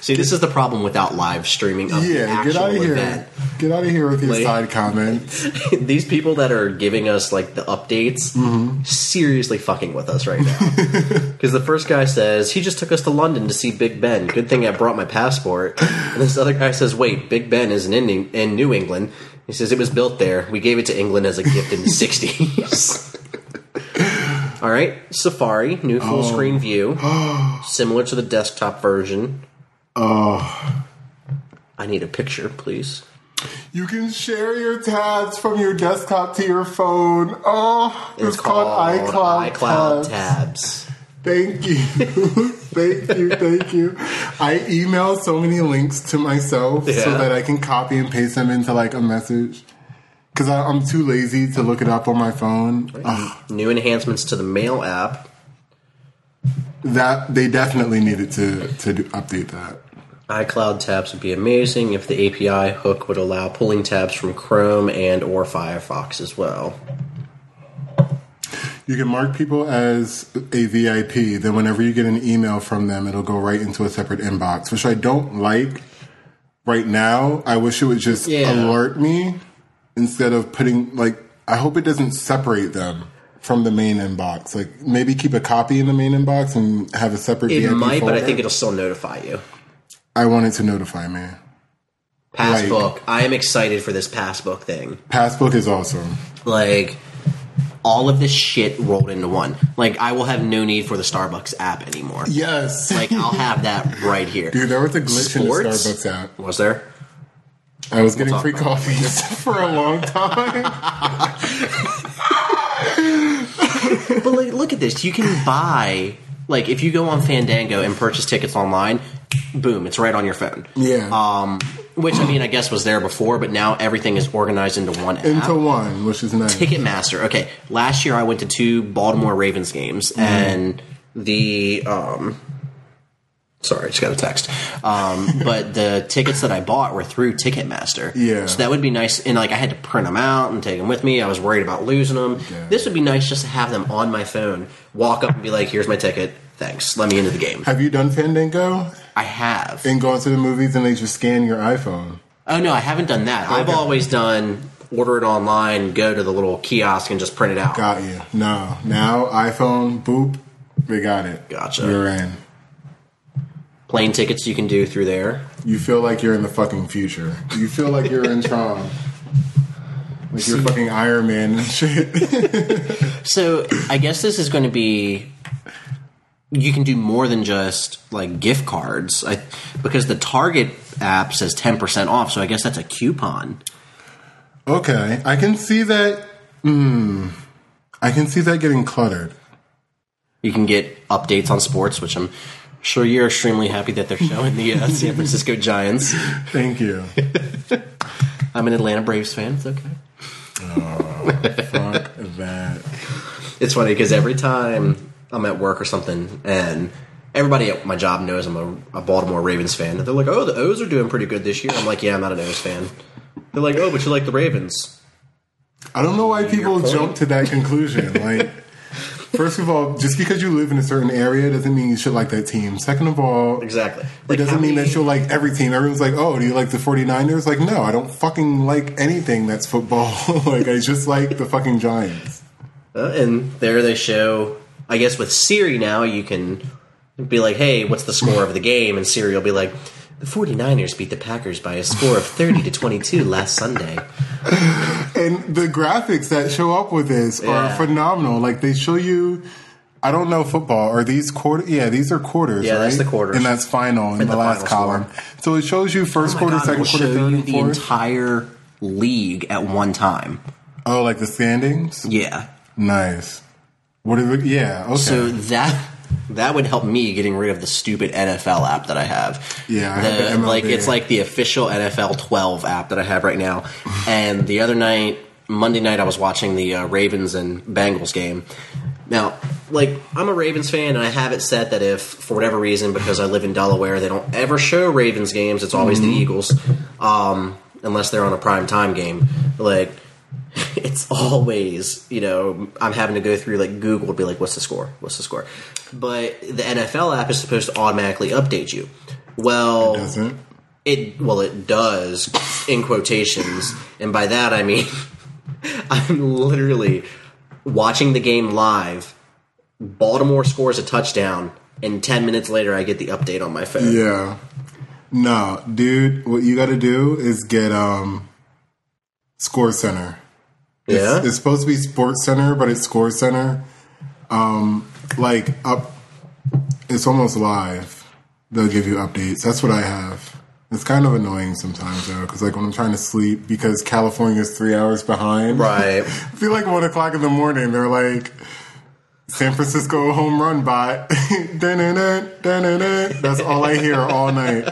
See, this is the problem without live streaming of the
yeah.
actual
Get out of here. Get out of here with your
Like-
side comments.
These people that are giving us like the updates,
Mm-hmm.
seriously fucking with us right now. Because the first guy says he just took us to London to see Big Ben. Good thing I brought my passport. And this other guy says, "Wait, Big Ben isn't in in New England." He says it was built there. We gave it to England as a gift in the '60s. All right, Safari, new full
Oh.
screen view, similar to the desktop version.
Oh,
I need a picture, please.
you can share your tabs from your desktop to your phone. Oh, it's, called, iCloud.
iCloud
tabs.
tabs.
Thank you. thank you. Thank you. I email so many links to myself so that I can copy and paste them into like a message. Because I'm too lazy to look it up on my phone. Ugh,
New enhancements to the Mail app.
that they definitely needed to to do, update that.
iCloud tabs would be amazing if the API hook would allow pulling tabs from Chrome and or Firefox as well.
You can mark people as a VIP. Then whenever you get an email from them, it'll go right into a separate inbox, which I don't like. Right now, I wish it would just
Yeah.
alert me instead of putting like. I hope it doesn't separate them from the main inbox. Like maybe keep a copy in the main inbox and have a separate.
It
VIP
might, but I think it'll still notify you.
I wanted to notify man.
Passbook. I am excited for this passbook thing.
Passbook is awesome.
Like all of this shit rolled into one. Like I will have no need for the Starbucks app anymore.
Yes.
Like I'll have that right here.
Dude, there was a glitch
Sports?
in the Starbucks app.
Was there?
I was getting
talk
free
about
coffees for a long time.
But like, look at this. You can buy like if you go on Fandango and purchase tickets online, boom, it's right on your phone.
Yeah.
Um, which I mean, I guess was there before, but now everything is organized into one app.
Into one, which is nice.
Ticketmaster. Okay, last year I went to two Baltimore Ravens games,
Mm-hmm.
and the um, sorry, I just got a text. Um, but the tickets that I bought were through Ticketmaster.
Yeah.
so that would be nice. And like I had to print them out and take them with me. I was worried about losing them.
Yeah.
This would be nice just to have them on my phone. Walk up and be like, "Here's my ticket. Thanks. Let me into the game."
Have you done Fandango
I have.
and gone to the movies and they just scan your iPhone?
Oh no, I haven't done that. I've always done order it online, go to the little kiosk, and just print it out.
Got you. No. Now iPhone, boop, we got it.
Gotcha.
You're in.
Plane tickets you can do through there.
You feel like you're in the fucking future. You feel like you're in Tron. Like you're fucking Iron Man and shit.
So I guess this is going to be. You can do more than just like gift cards, I, because the Target app says ten percent off. So I guess that's a coupon.
okay. I can see that. Hmm. I can see that getting cluttered.
You can get updates on sports, which I'm sure you're extremely happy that they're showing the uh, San Francisco Giants.
Thank you.
I'm an Atlanta Braves fan. It's okay.
Fuck that.
It's funny because every time I'm at work or something, and everybody at my job knows I'm a, a Baltimore Ravens fan, and they're like, "Oh, the O's are doing pretty good this year." I'm like, "Yeah, I'm not an O's fan." They're like, "Oh, but you like the Ravens."
I don't know why people jump to that conclusion. Like, first of all, just because you live in a certain area doesn't mean you should like that team. Second of all,
Exactly.
it doesn't mean that you'll like every team. Everyone's like, oh, do you like the 49ers? Like, no, I don't fucking like anything that's football. like, I just like the fucking Giants.
Uh, and there they show. I guess with Siri now, you can be like, "Hey, what's the score of the game?" And Siri will be like, "The 49ers beat the Packers by a score of 30 to 22 last Sunday."
And the graphics that show up with this
Yeah.
are phenomenal. Like, they show you. I don't know football. Are these quarter? Yeah, these are quarters.
Yeah, that's
right?
the quarters.
and that's final in
And
the,
the
last
final
column. So it shows you first
Oh
quarter,
God,
second quarter, third,
you
and
the
fourth.
entire league at one time.
oh, like the standings.
Yeah.
Nice. What is it? Yeah. Okay.
So that that would help me getting rid of the stupid NFL app that I have.
Yeah, I
The-
have
like it's like the official NFL 12 app that I have right now. And the other night, Monday night, I was watching the uh, Ravens and Bengals game. Now, like I'm a Ravens fan, and I have it set that if for whatever reason, because I live in Delaware, they don't ever show Ravens games. It's always
Mm-hmm.
the Eagles, um, unless they're on a prime time game. Like it's always you know I'm having to go through like Google to be like, what's the score? What's the score? But the NFL app is supposed to automatically update you. Well,
Doesn't?
it well it does in quotations, and by that I mean I'm literally watching the game live. Baltimore scores a touchdown, and ten minutes later I get the update on my phone.
Yeah. No, dude, what you got to do is get um Score Center.
Yeah?
It's, it's supposed to be Sports Center, but it's Score Center. Um, like up, it's almost live. They'll give you updates. That's what I have. It's kind of annoying sometimes though, because like when I'm trying to sleep, because California is three hours behind.
Right.
I feel like one o'clock in the morning. They're like. San Francisco home run bot. That's all I hear all night.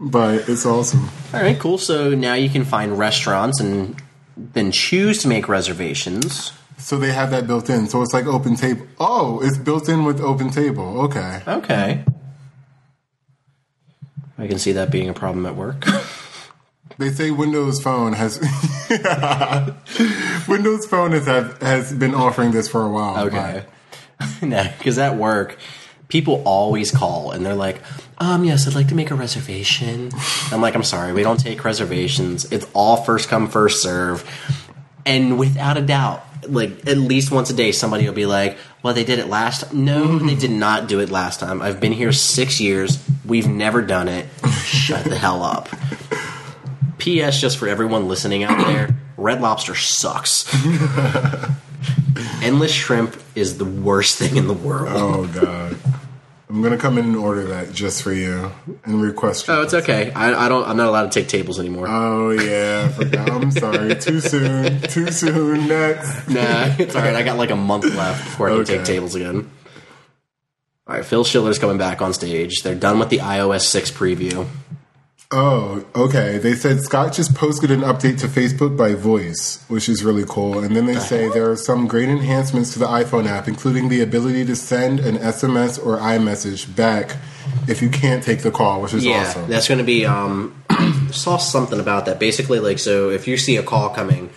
But it's awesome.
All right, cool. So now you can find restaurants and then choose to make reservations.
So they have that built in. So it's like OpenTable. Oh, it's built in with OpenTable. Okay.
Okay. I can see that being a problem at work.
They say Windows Phone has Windows Phone has has been offering this for a while.
Okay. no, because at work, people always call and they're like, um, yes, I'd like to make a reservation. I'm like, I'm sorry, we don't take reservations. It's all first come, first serve. And without a doubt, like at least once a day, somebody will be like, well, they did it last Time. No, they did not do it last time. I've been here six years. We've never done it. Shut the hell up. P.S. Just for everyone listening out there, Red Lobster sucks. Endless shrimp is the worst thing in the world.
Oh god. I'm gonna come in and order that just for you and request.
Oh, it's okay. I, I don't. I'm not allowed to take tables anymore.
Oh yeah, I forgot. I'm sorry. Too soon. Too soon. Next.
nah, it's all right. I got like a month left before I can take tables again. All right, Phil Schiller's coming back on stage. They're done with the iOS 6 preview.
Oh, okay. They said Scott just posted an update to Facebook by voice, which is really cool. And then they say there are some great enhancements to the iPhone app, including the ability to send an SMS or iMessage back if you can't take the call, which is
Yeah,
awesome.
that's going to be. Um, I saw something about that. Basically, like, so if you see a call coming,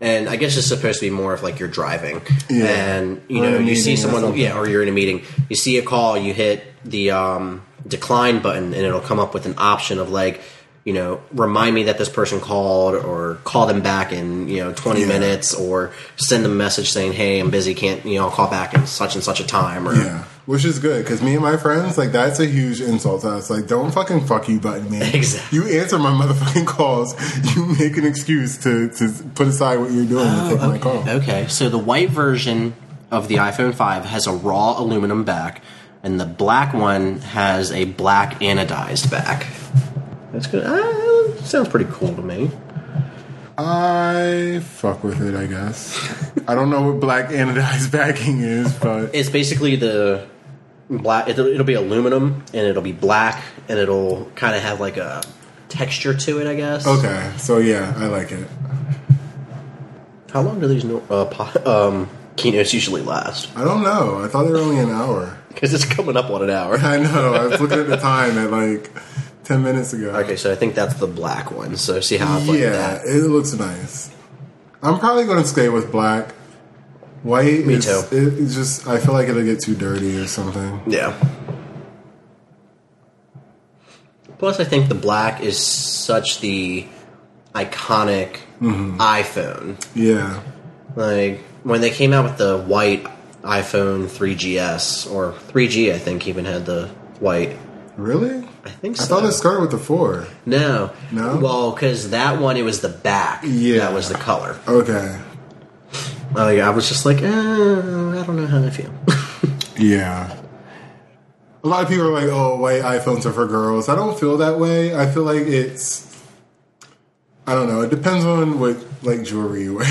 and I guess it's supposed to be more of like you're driving,
Yeah.
and you
Or
know you see
meeting or
someone, yeah, or you're in a meeting, you see a call, you hit the um, decline button, and it'll come up with an option of like. You know, remind me that this person called, or call them back in you know twenty
Yeah.
minutes, or send them a message saying, "Hey, I'm busy, can't you know I'll call back in such and such a time." Or
Yeah, which is good because me and my friends like that's a huge insult to us. Like, don't fucking fuck you button me.
Exactly.
You answer my motherfucking calls. You make an excuse to to put aside what you're doing to oh, take my call.
Okay, so the white version of the iPhone 5 has a raw aluminum back, and the black one has a black anodized back. That's good. Uh, sounds pretty cool to me.
I fuck with it. I guess. I don't know what black anodized backing is, but
It's basically the black. It'll, it'll be aluminum, and it'll be black, and it'll kind of have like a texture to it. I guess.
okay. So yeah, I like it.
How long do these no, uh, po- um, keynotes usually last?
I don't know. I thought they were only an hour.
Because it's coming up on an hour.
I know. I was looking at the time at like ten minutes ago.
Okay, so I think that's the black one. So see how I
Yeah,
that.
it looks nice. I'm probably going to stay with black. White,
Me
is,
too.
It, it's just I feel like it'll get too dirty or something.
Yeah. Plus, I think the black is such the iconic mm-hmm. iPhone.
Yeah,
Like when they came out with the white iPhone 3GS or 3G, I think even had the white.
really?
I think so.
I thought it started with the four.
no,
No?
Well, because that one it was the back.
Yeah.
that was the color.
Okay.
Oh yeah, I was just like, uh, I don't know how I feel.
Yeah. A lot of people are like, "Oh, white iPhones are for girls." I don't feel that way. I feel like it's. I don't know. It depends on what like jewelry you wear.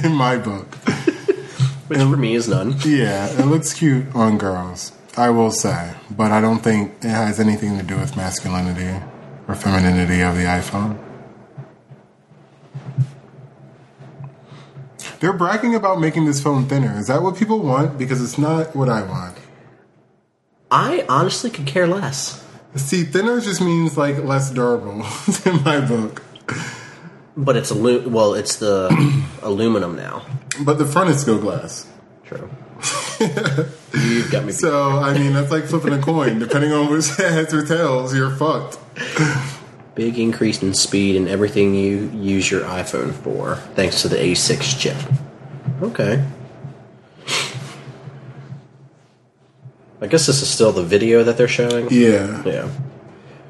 in my book,
Which for me is none.
yeah, it looks cute on girls. I will say, but I don't think it has anything to do with masculinity or femininity of the iPhone. They're bragging about making this phone thinner. Is that what people want? Because it's not what I want.
I honestly could care less.
See, thinner just means like less durable in my book.
But it's alu- well, it's the aluminum now.
But the front is still glass.
True. You've got me.
So I mean, that's like flipping a coin. Depending on which heads or tails, you're fucked.
Big increase in speed in everything you use your iPhone for, thanks to the A6 chip. Okay. I guess this is still the video that they're showing.
Yeah.
Yeah.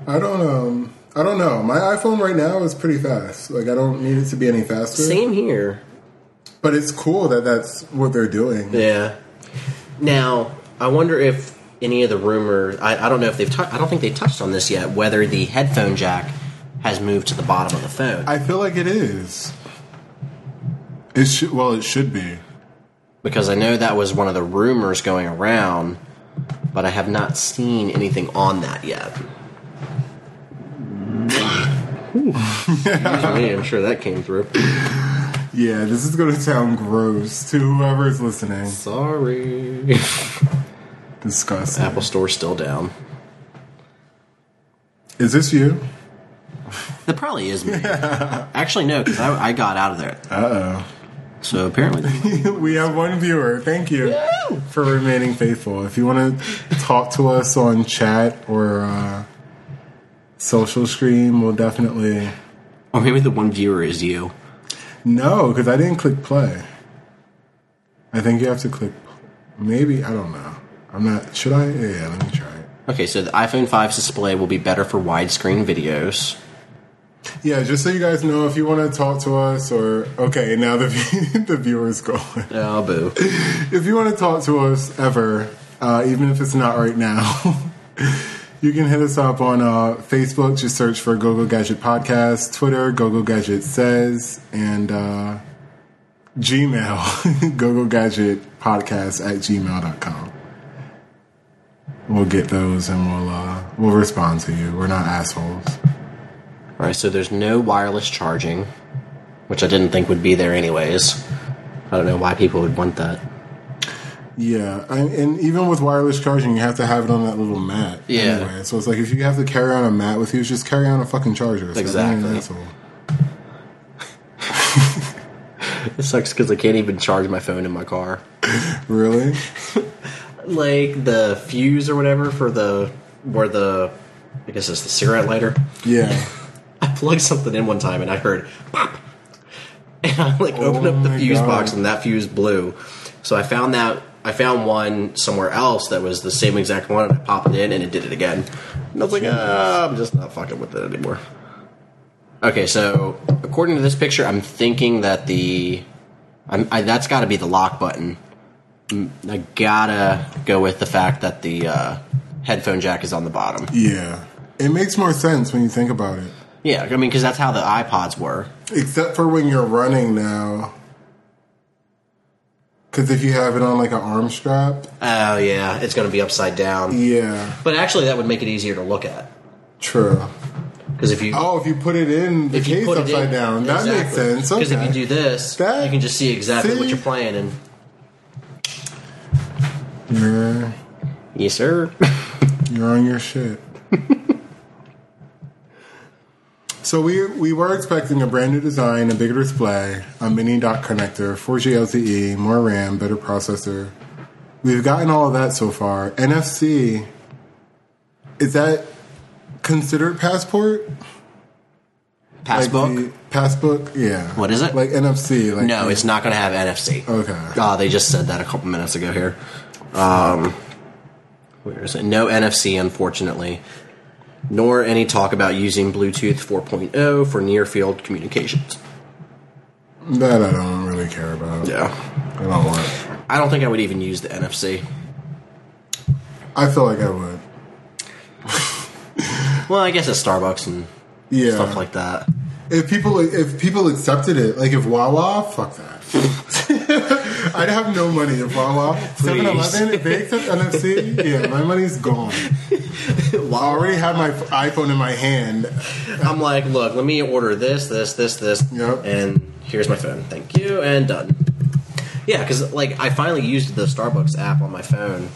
I don't um I don't know. My iPhone right now is pretty fast. Like I don't need it to be any faster.
Same here.
But it's cool that that's what they're doing.
Yeah. Now, I wonder if any of the rumors. I, I don't know if they've. tou- I don't think they touched on this yet. Whether the headphone jack has moved to the bottom of the phone.
I feel like it is. It should well, it should be.
because I know that was one of the rumors going around, but I have not seen anything on that yet. Excuse me, I'm sure that came through.
Yeah, this is gonna sound gross to whoever's listening.
Sorry.
Disgusting.
Apple Store's still down.
Is this you?
That probably is me. Actually, no, because I, I got out of there.
Uh oh.
So apparently,
we have one viewer. Thank you for remaining faithful. If you want to talk to us on chat or uh, social stream, we'll definitely.
or maybe the one viewer is you.
No, because I didn't click play. I think you have to click. Maybe I don't know. I'm not. Should I? Yeah, let me try it.
Okay, so the iPhone 5's display will be better for widescreen videos.
Yeah, just so you guys know, if you want to talk to us, or okay, now the the viewer's going.
Oh, boo.
If you want to talk to us ever, uh, even if it's not right now, you can hit us up on uh, Facebook. Just search for GoGo Gadget Podcast. Twitter, GoGo Gadget Says, and uh, Gmail, GoGo Gadget Podcast at gmail.com. We'll get those and we'll uh, we'll respond to you. We're not assholes.
All right, so there's no wireless charging, which I didn't think would be there anyways. I don't know why people would want that.
Yeah, and, and even with wireless charging, you have to have it on that little mat.
Yeah.
Anyway. So it's like if you have to carry on a mat with you, just carry on a fucking charger. An
Exactly. It sucks because I can't even charge my phone in my car.
Really?
Like the fuse or whatever for the where the I guess it's the cigarette lighter.
Yeah.
I plugged something in one time and I heard pop, and I like opened up the
oh
fuse
God.
box and that fuse blew. So I found that I found one somewhere else that was the same exact one, and I popped it in and it did it again. And I was like, ah, I'm just not fucking with it anymore. Okay, so according to this picture, I'm thinking that the I'm, I, that's got to be the lock button. Mm, I gotta go with the fact that the uh, headphone jack is on the bottom.
Yeah. It makes more sense when you think about it.
Yeah, I mean, because that's how the iPods were.
Except for when you're running now. Because if you have it on like an arm strap,
Oh yeah, it's going to be upside down.
yeah,
But actually, that would make it easier to look at
true.
because if you
Oh, if you put it in the
if you
case
put it
upside
in-
down, that makes sense. Okay.
Because if you do this,
That-
you can just see exactly what
see?
you're playing. And
you're,
yes, sir.
you're on your shit. so we we were expecting a brand new design, a bigger display, a mini dock connector, 4G LTE, more RAM, better processor. We've gotten all of that so far. NFC is that considered passport?
Passbook?
Like passbook, yeah.
What is it?
Like NFC? Like
no, it's not going to have NFC.
Okay.
Ah, they just said that a couple minutes ago here. Um, where is it? No NFC, unfortunately. Nor any talk about using Bluetooth 4.0 for near field communications.
That I don't really care about.
Yeah.
I don't want. it.
I don't think I would even use the NFC.
I feel like I would.
Well, I guess at Starbucks and
Yeah.
stuff like that.
If people if people accepted it, like if Wawa, fuck that. I'd have no money if Wawa, 7-Eleven, if they accept NFC, yeah, my money's gone. I already have my iPhone in my hand.
I'm like, look, let me order this, this, this, this,
Yep.
and here's my phone. Thank you, and done. Yeah, because like I finally used the Starbucks app on my phone,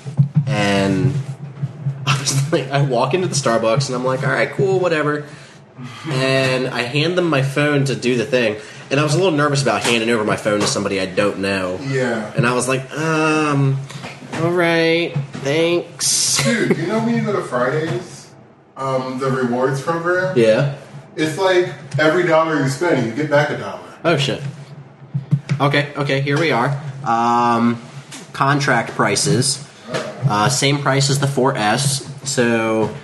and I was like, I walk into the Starbucks and I'm like, all right, cool, whatever. And I hand them my phone to do the thing. And I was a little nervous about handing over my phone to somebody I don't know.
Yeah.
And I was like, um, all right, thanks.
Dude, you know when you go to Fridays, um, the rewards program?
Yeah.
It's like every dollar you spend, you get back a dollar.
Oh shit. Okay, okay, here we are. Um, contract prices. Uh, same price as the 4S. So,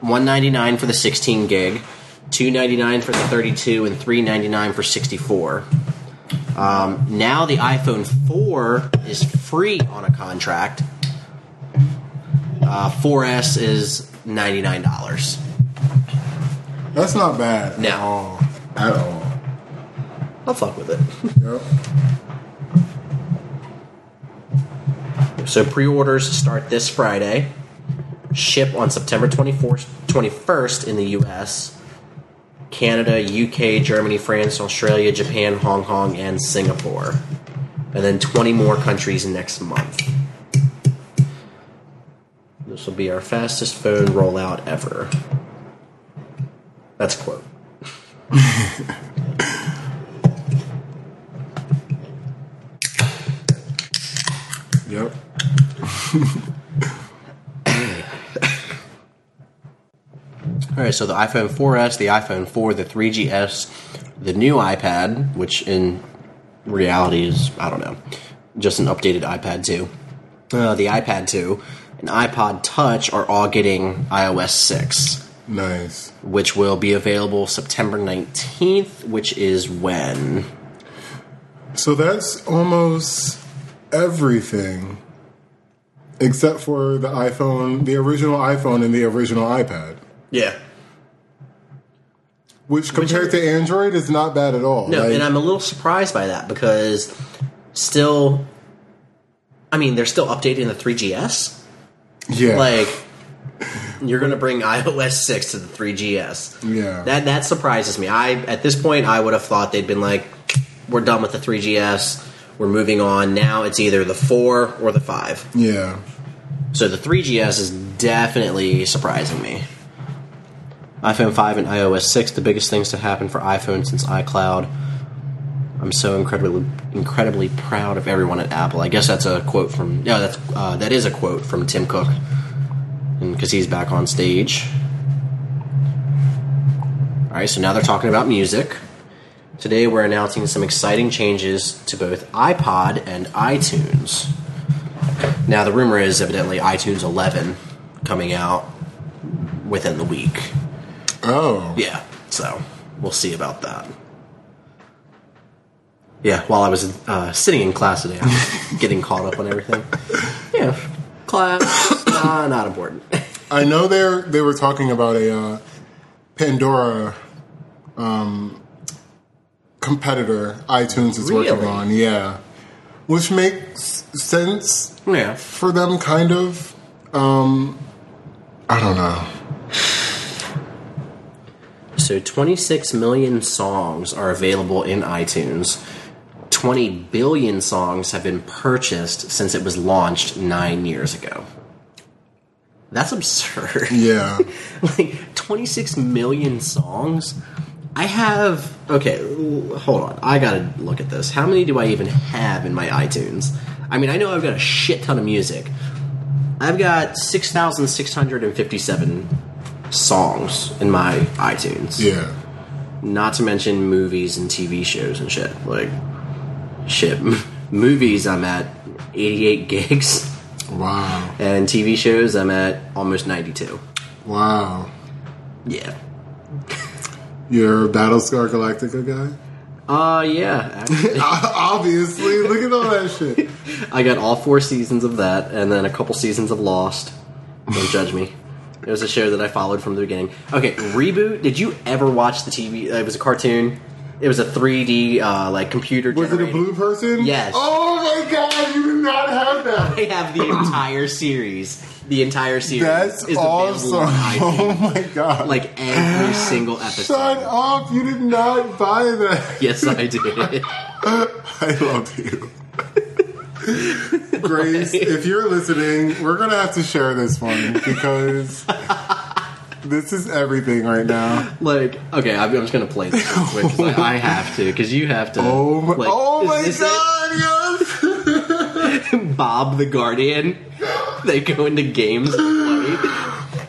one ninety nine for the sixteen gig, two ninety nine for the thirty two, and three ninety nine for sixty four. Um, now the iPhone 4 is free on a contract. Uh, 4S is ninety nine dollars.
That's not bad.
No.
At all. At all.
I'll fuck with it.
Yep.
So pre-orders start this Friday. Ship on September 24th, 21st in the US. Canada, UK, Germany, France, Australia, Japan, Hong Kong, and Singapore. And then 20 more countries next month. This will be our fastest phone rollout ever. That's a quote.
Yep.
All right, so the iPhone 4S, the iPhone 4, the 3GS, the new iPad, which in reality is, I don't know, just an updated iPad 2, uh, the iPad 2, and iPod Touch are all getting iOS 6,
Nice.
which will be available September 19th, which is when?
So that's almost everything except for the iPhone, the original iPhone, and the original iPad.
Yeah.
Which compared to Android is not bad at all.
No,
Like,
and I'm a little surprised by that because still, I mean, they're still updating the 3GS.
yeah,
like you're gonna bring iOS six to the 3GS.
Yeah.
that that surprises me. I at this point I would have thought they'd been like, we're done with the 3GS. We're moving on. Now it's either the four or the five.
yeah,
So the 3GS is definitely surprising me. iPhone 5 and iOS 6, the biggest things to happen for iPhone since iCloud. I'm so incredibly incredibly proud of everyone at Apple. I guess that's a quote from no, that's uh, that is a quote from Tim Cook, because he's back on stage. All right, so now they're talking about music. Today we're announcing some exciting changes to both iPod and iTunes. Now the rumor is evidently iTunes 11 coming out within the week.
Oh,
Yeah, so we'll see about that. Yeah, while I was uh, sitting in class today, I was getting caught up on everything. Yeah, class, uh, not important.
I know they they were talking about a uh, Pandora um, competitor iTunes is working on. Yeah, which makes sense
Yeah,
for them, kind of. Um, I don't know.
So 26 million songs are available in iTunes. 20 billion songs have been purchased since it was launched nine years ago. That's absurd.
Yeah,
like 26 million songs i have okay hold on i gotta look at this how many do i even have in my itunes i mean i know i've got a shit ton of music i've got 6657 songs in my itunes
yeah.
not to mention movies and tv shows and shit like shit movies i'm at 88 gigs
Wow,
and tv shows i'm at almost 92
wow.
yeah
You're a Battlestar Galactica guy.
Uh, yeah.
Obviously, look at all that shit.
I got all four seasons of that, and then a couple seasons of Lost. Don't judge me. It was a show that I followed from the beginning. Okay, reboot. Did you ever watch the TV? Uh, it was a cartoon. It was a 3D uh, like computer.
Was it a
generated-
blue person?
Yes.
Oh my god, you did not have that.
I have the entire series. The entire series
That's
is available
awesome.
on
Oh
iTunes.
my god.
Like every single episode.
Shut up! You did not buy that.
Yes, I did.
I love you. Grace, if you're listening, we're gonna have to share this one because This is everything right now.
Like, okay, I'm, I'm just gonna play this real quick 'cause I, I have to, because you have to.
Oh my,
like,
oh my god, yes!
Bob the Guardian. They go into games.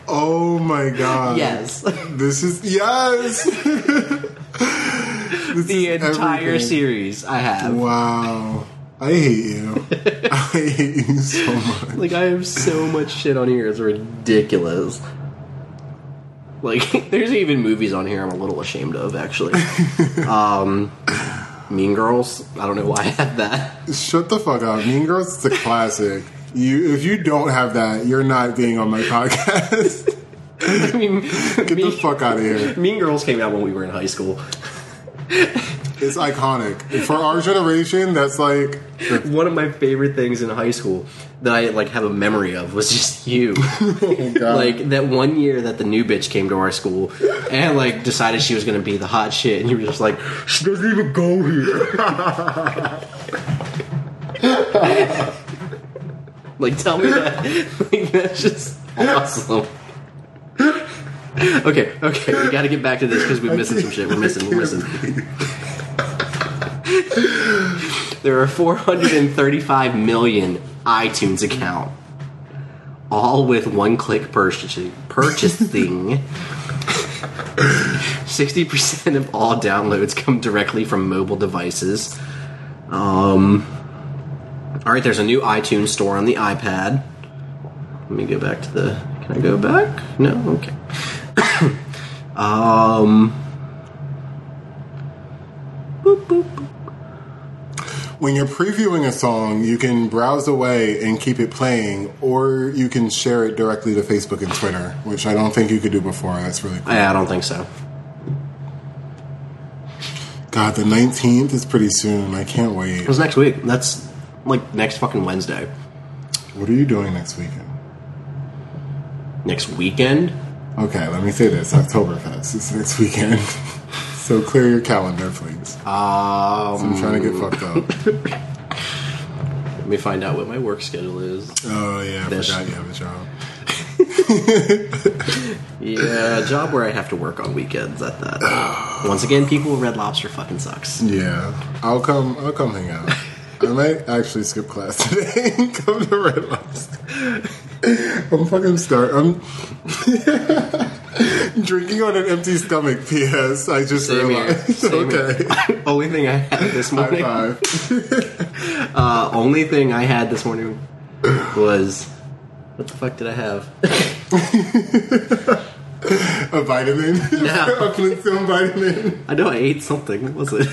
Oh my god.
Yes,
This is yes. This
the
is
entire
everything.
series I have.
Wow. I hate you. I hate you so much.
Like I have so much shit on here, it's ridiculous. Like there's even movies on here I'm a little ashamed of actually. um Mean Girls, I don't know why I had that.
Shut the fuck up. Mean Girls is a classic. You, if you don't have that, you're not being on my podcast.
I mean
Get the fuck out of here.
mean Girls came out when we were in high school.
It's iconic for our generation. That's like
One of my favorite things in high school that I like have a memory of was just you.
oh god.
like that one year that the new bitch came to our school and like decided she was gonna be the hot shit and you were just like she doesn't even go here like tell me that like that's just awesome okay okay we gotta get back to this because we're missing some shit we're missing we're missing there are 435 million itunes account all with one click purchasing. Purchasing. 60% of all downloads come directly from mobile devices. Um, all right, there's a new iTunes store on the iPad. Let me go back to the. Can I go back? No? Okay. um. Boop, boop, boop.
When you're previewing a song, you can browse away and keep it playing, or you can share it directly to Facebook and Twitter, which I don't think you could do before. That's really cool.
Yeah, I don't think so.
God, the 19th is pretty soon. I can't wait.
It was next week. That's like next fucking Wednesday.
What are you doing next weekend?
Next weekend?
Okay, let me say this Oktoberfest is next weekend. so clear your calendar, please.
Um,
I'm trying to get fucked up.
Let me find out what my work schedule is.
Oh, yeah, I forgot you have a job.
Yeah, a job where I have to work on weekends at that. Once again, people, Red Lobster fucking sucks.
Yeah, I'll come. I'll come hang out. I might actually skip class today and come to Red Lobster. I'm fucking start. I'm drinking on an empty stomach. P.S. I just
Same here.
realized.
Same here.
okay.
only thing I had this
High
morning.
five.
Uh, only thing I had this morning was what the fuck did I have?
A vitamin.
Yeah.
a Flintstone vitamin.
I know I ate something. What was it?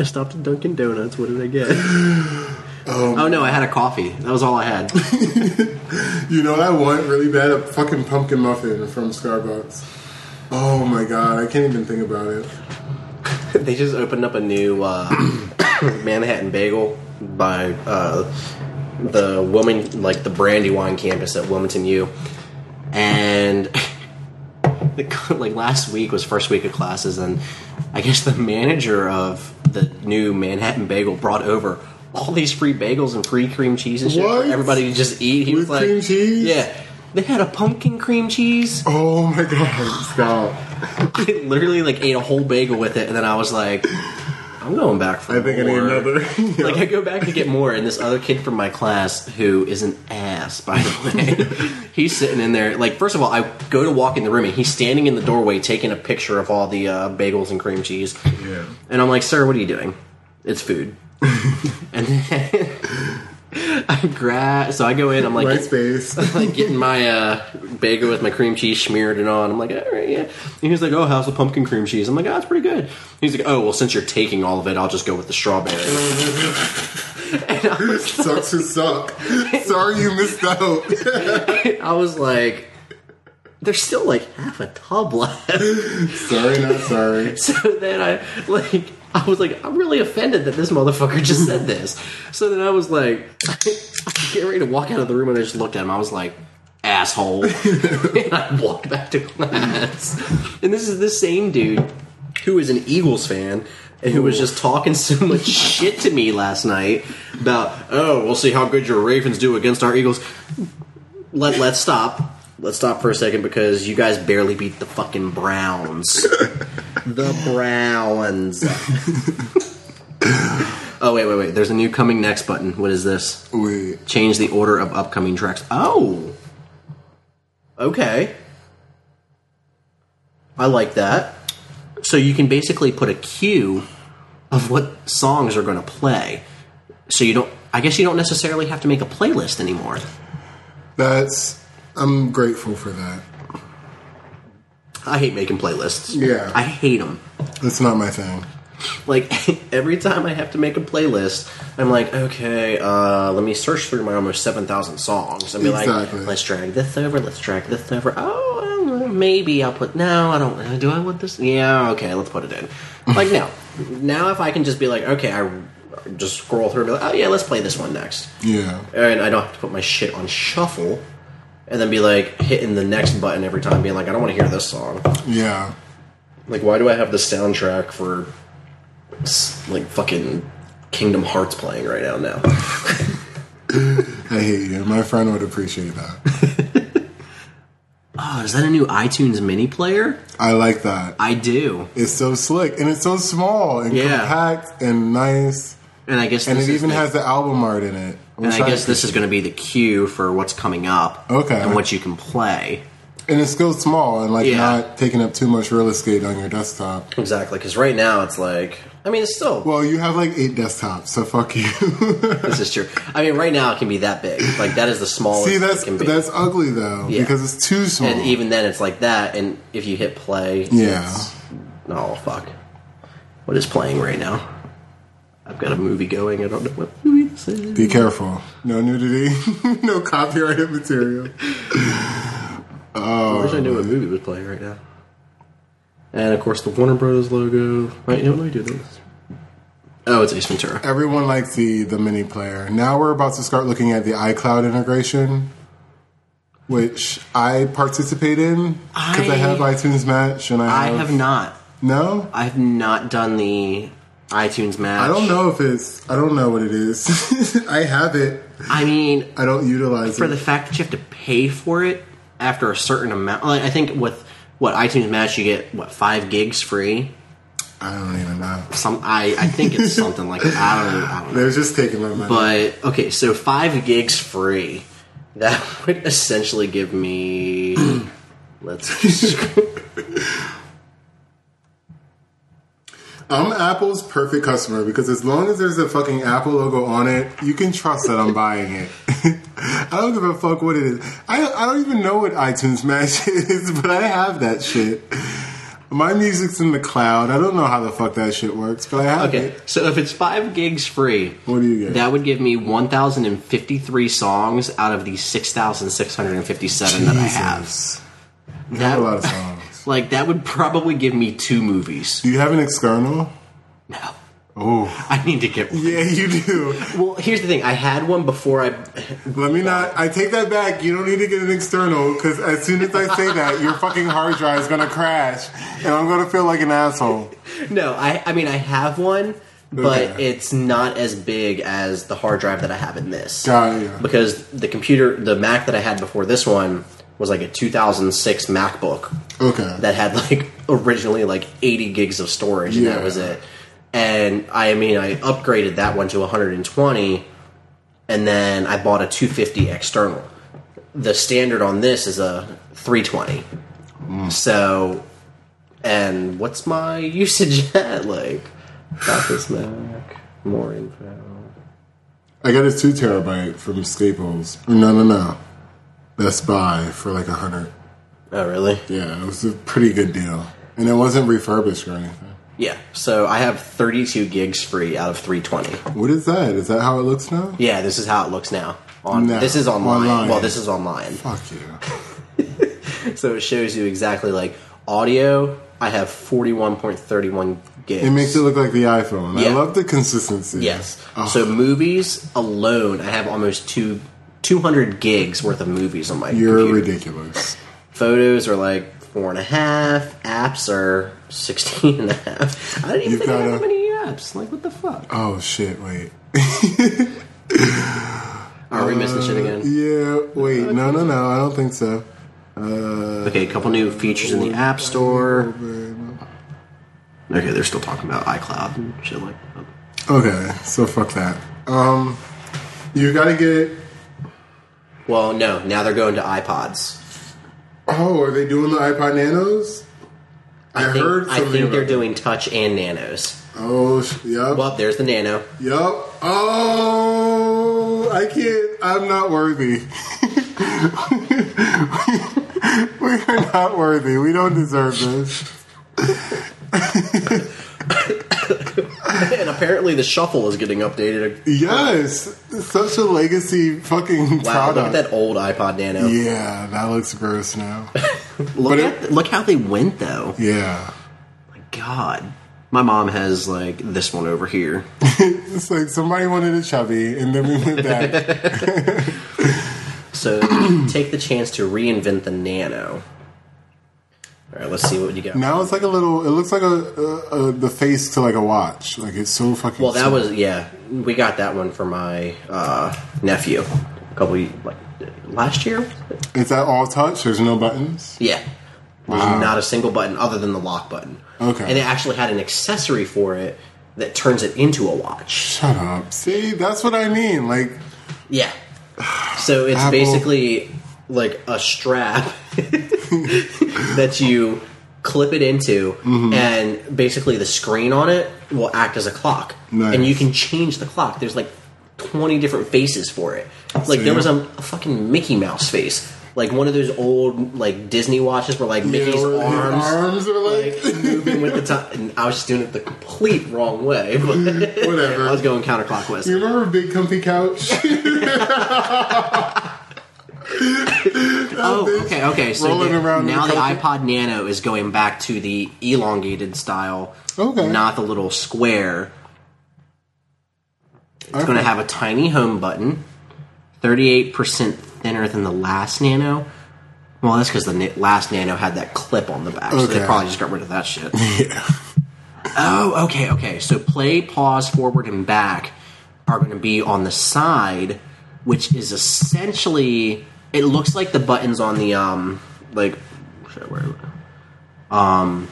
I stopped at Dunkin' Donuts. What did I get? Oh no, I had a coffee. That was all I had.
You know what I want really bad? A fucking pumpkin muffin from Starbucks. Oh my god, I can't even think about it.
they just opened up a new uh, Manhattan Bagel by uh, the woman, like the Brandywine campus at Wilmington U, and the, like last week was first week of classes, and I guess the manager of the new Manhattan Bagel brought over all these free bagels and free cream cheese and shit
What?
for everybody to just eat. He was like,
cream cheese?
"Yeah." They had a pumpkin cream cheese.
Oh my god, stop.
I literally like ate a whole bagel with it, and then I was like, "I'm going back for
I think I need
more."
another.
Like I go back to get more, and this other kid from my class who is an ass, by the way, he's sitting in there. Like, first of all, I go to walk in the room, and he's standing in the doorway taking a picture of all the uh, bagels and cream cheese.
Yeah.
And I'm like, "Sir, what are you doing? It's food." and then I grab, so I go in. I'm like,
White space.
like getting my uh, bagel with my cream cheese smeared it on. I'm like, all right, yeah. And he's like, oh, how's the pumpkin cream cheese? I'm like, oh, it's pretty good. He's like, oh, well, since you're taking all of it, I'll just go with the strawberry. and
Sucks who suck. Sorry you missed out.
I was like, there's still like half a tub left.
sorry, not sorry.
So then I like I was like I'm really offended that this motherfucker just said this. So then I was like I get ready to walk out of the room and I just looked at him. I was like asshole. and I walked back to class. And this is the same dude who is an Eagles fan and who was just talking so much shit to me last night about oh we'll see how good your Ravens do against our Eagles. let let's stop. Let's stop for a second because you guys barely beat the fucking Browns. The Browns. oh wait, wait, wait. There's a new coming next button. What is this?
Wait.
Change the order of upcoming tracks. Oh. Okay. I like that. So you can basically put a queue of what songs are going to play. So you don't I guess you don't necessarily have to make a playlist anymore.
That's. I'm grateful for that.
I hate making playlists.
Yeah.
I hate them.
That's not my thing.
Like every time I have to make a playlist, I'm like, okay, uh, let me search through my almost seven thousand songs and be
Exactly.
like, let's drag this over, let's drag this over. Oh, well, maybe I'll put. No, I don't. Do I want this? Yeah, okay, let's put it in. Like now, now if I can just be like, okay, I just scroll through and be like, oh yeah, let's play this one next,
Yeah.
and I don't have to put my shit on shuffle. And then be like hitting the next button every time, being like, I don't want to hear this song.
Yeah.
Like, why do I have the soundtrack for like fucking Kingdom Hearts playing right now? Now,
I hate you. My friend would appreciate that.
oh, is that a new iTunes mini player?
I like that.
I do,
It's so slick and it's so small and
Yeah.
compact and nice.
and I guess
And
this
it
is
even
the-
has the album art in it.
And I guess this is going to be the cue for what's coming up,
Okay.
and what you can play.
And it's still small and like
Yeah.
not taking up too much real estate on your desktop.
Exactly, because right now it's like, I mean, it's still
Well, you have like eight desktops, so fuck you.
this is true. I mean, right now it can be that big. Like that is the smallest
See, that's
it can be.
that's ugly though
Yeah.
because it's too small.
and even then, it's like that. And if you hit play,
Yeah.
it's- oh fuck, what is playing right now? I've got a movie going. I don't know what movie this is.
Be careful. No nudity. no copyrighted material.
oh, I wish I knew what um, movie was playing right now. And of course, the Warner Brothers logo. Wait, you know what do we do this? Oh, it's Ace Ventura.
Everyone likes the the mini player. Now we're about to start looking at the iCloud integration, which I participate in because I,
I-
have iTunes Match and I
I
have,
have not.
no.
I have not done the iTunes match.
I don't know if it's. I don't know what it is. I have it.
I mean,
I don't utilize it.
for
it.
the fact that you have to pay for it after a certain amount. Like, I think with what iTunes Match, you get what five gigs free.
I don't even know.
Some I I think it's something like I don't I don't know.
They're just taking my money.
But okay, so five gigs free. That would essentially give me. let's just.
I'm Apple's perfect customer because as long as there's a fucking Apple logo on it, you can trust that I'm buying it. I don't give a fuck what it is. I, I don't even know what iTunes Match is, but I have that shit. My music's in the cloud. I don't know how the fuck that shit works, but I have
Okay,
it.
so if it's five gigs free,
What do you get?
that would give me 1,053 songs out of the 6,657 that I have.
Jesus. You have a lot of songs.
Like, that would probably give me two movies.
Do you have an external?
No.
Oh.
I need to get one.
Yeah, you do.
Well, here's the thing. I had one before I.
Let me not. I take that back. You don't need to get an external because as soon as I say that, your fucking hard drive is gonna crash, and I'm gonna feel like an asshole.
No, I. I mean, I have one, but
Okay.
it's not as big as the hard drive that I have in this.
Got.
Because the computer, the Mac that I had before this one was like a 2006 MacBook
Okay.
that had like originally like 80 gigs of storage, and that was it. And I mean, I upgraded that one to 120, and then I bought a 250 external. The standard on this is a 320. Mm. So, and what's my usage at? Like, got this Mac, more info.
I got a two terabyte from Staples. No, no, no. Best Buy for like a hundred.
Oh, really?
Yeah, it was a pretty good deal, and it wasn't refurbished or anything.
Yeah. So I have 32 gigs free out of 320.
What is that? Is that how it looks now?
Yeah, this is how it looks now. On
No,
this is online.
online.
Well, this is online.
Fuck you.
So it shows you exactly like audio. I have 41.31 gigs.
It makes it look like the iPhone. I love the consistency.
Yes.
Oh,
So movies alone, I have almost two 200 gigs worth of movies on my
you're
computer.
ridiculous.
Photos are like four and a half. Apps are 16 and a half. I don't even
You've
think I have
gotta-
that many apps. Like, what the fuck?
Oh shit! Wait.
Are we missing shit again?
Yeah. Wait. No. No. No. I don't think so. Uh,
Okay, a couple new features in the App Store. Okay, they're still talking about iCloud and shit like that.
okay. So fuck that. Um, you gotta get.
Well, no, now they're going to iPods.
Oh, are they doing the iPod Nanos? I,
I think,
heard.
I think they're doing touch and nanos.
Oh, yep.
Well, there's the nano.
Yep. Oh, I can't. I'm not worthy. we are not worthy. We don't deserve this.
and apparently the shuffle is getting updated.
Yes, such a legacy fucking
Wow,
product.
look at that old iPod Nano.
Yeah, that looks gross now.
Look at look how they went though.
yeah,
My God, my mom has like this one over here.
it's like somebody wanted a chubby, and then we went back.
So take the chance to reinvent the Nano. All right, let's see what you got.
now it's like a little. It looks like a, a, a the face to like a watch. Like it's so fucking.
Well, that was yeah. We got that one for my uh, nephew a couple like last year.
Is that all touch? There's no buttons.
Yeah, there's
Wow.
not a single button other than the lock button.
Okay.
and it actually had an accessory for it that turns it into a watch.
Shut up. See, that's what I mean. Like,
Yeah. So it's
Apple.
basically like a strap that you clip it into,
Mm-hmm.
and basically the screen on it will act as a clock,
Nice.
and you can change the clock. There's like 20 different faces for it. Like there was a, a fucking Mickey Mouse face, like one of those old like Disney watches where like Mickey's
Yeah,
arms.
arms are like,
Like moving with the time, and I was just doing it the complete wrong way. But
Whatever.
I was going counterclockwise.
you remember Big Comfy Couch?
Oh, okay, okay. So
rolling
the-
around
now
the
the iPod Nano is going back to the elongated style,
Okay.
not the little square. It's going to have a tiny home button, thirty-eight percent thinner than the last Nano. Well, that's because the na- last Nano had that clip on the back, so they probably just got rid of that shit.
yeah.
Oh, okay, okay. So play, pause, forward, and back are going to be on the side, which is essentially it looks like the buttons on the um like where um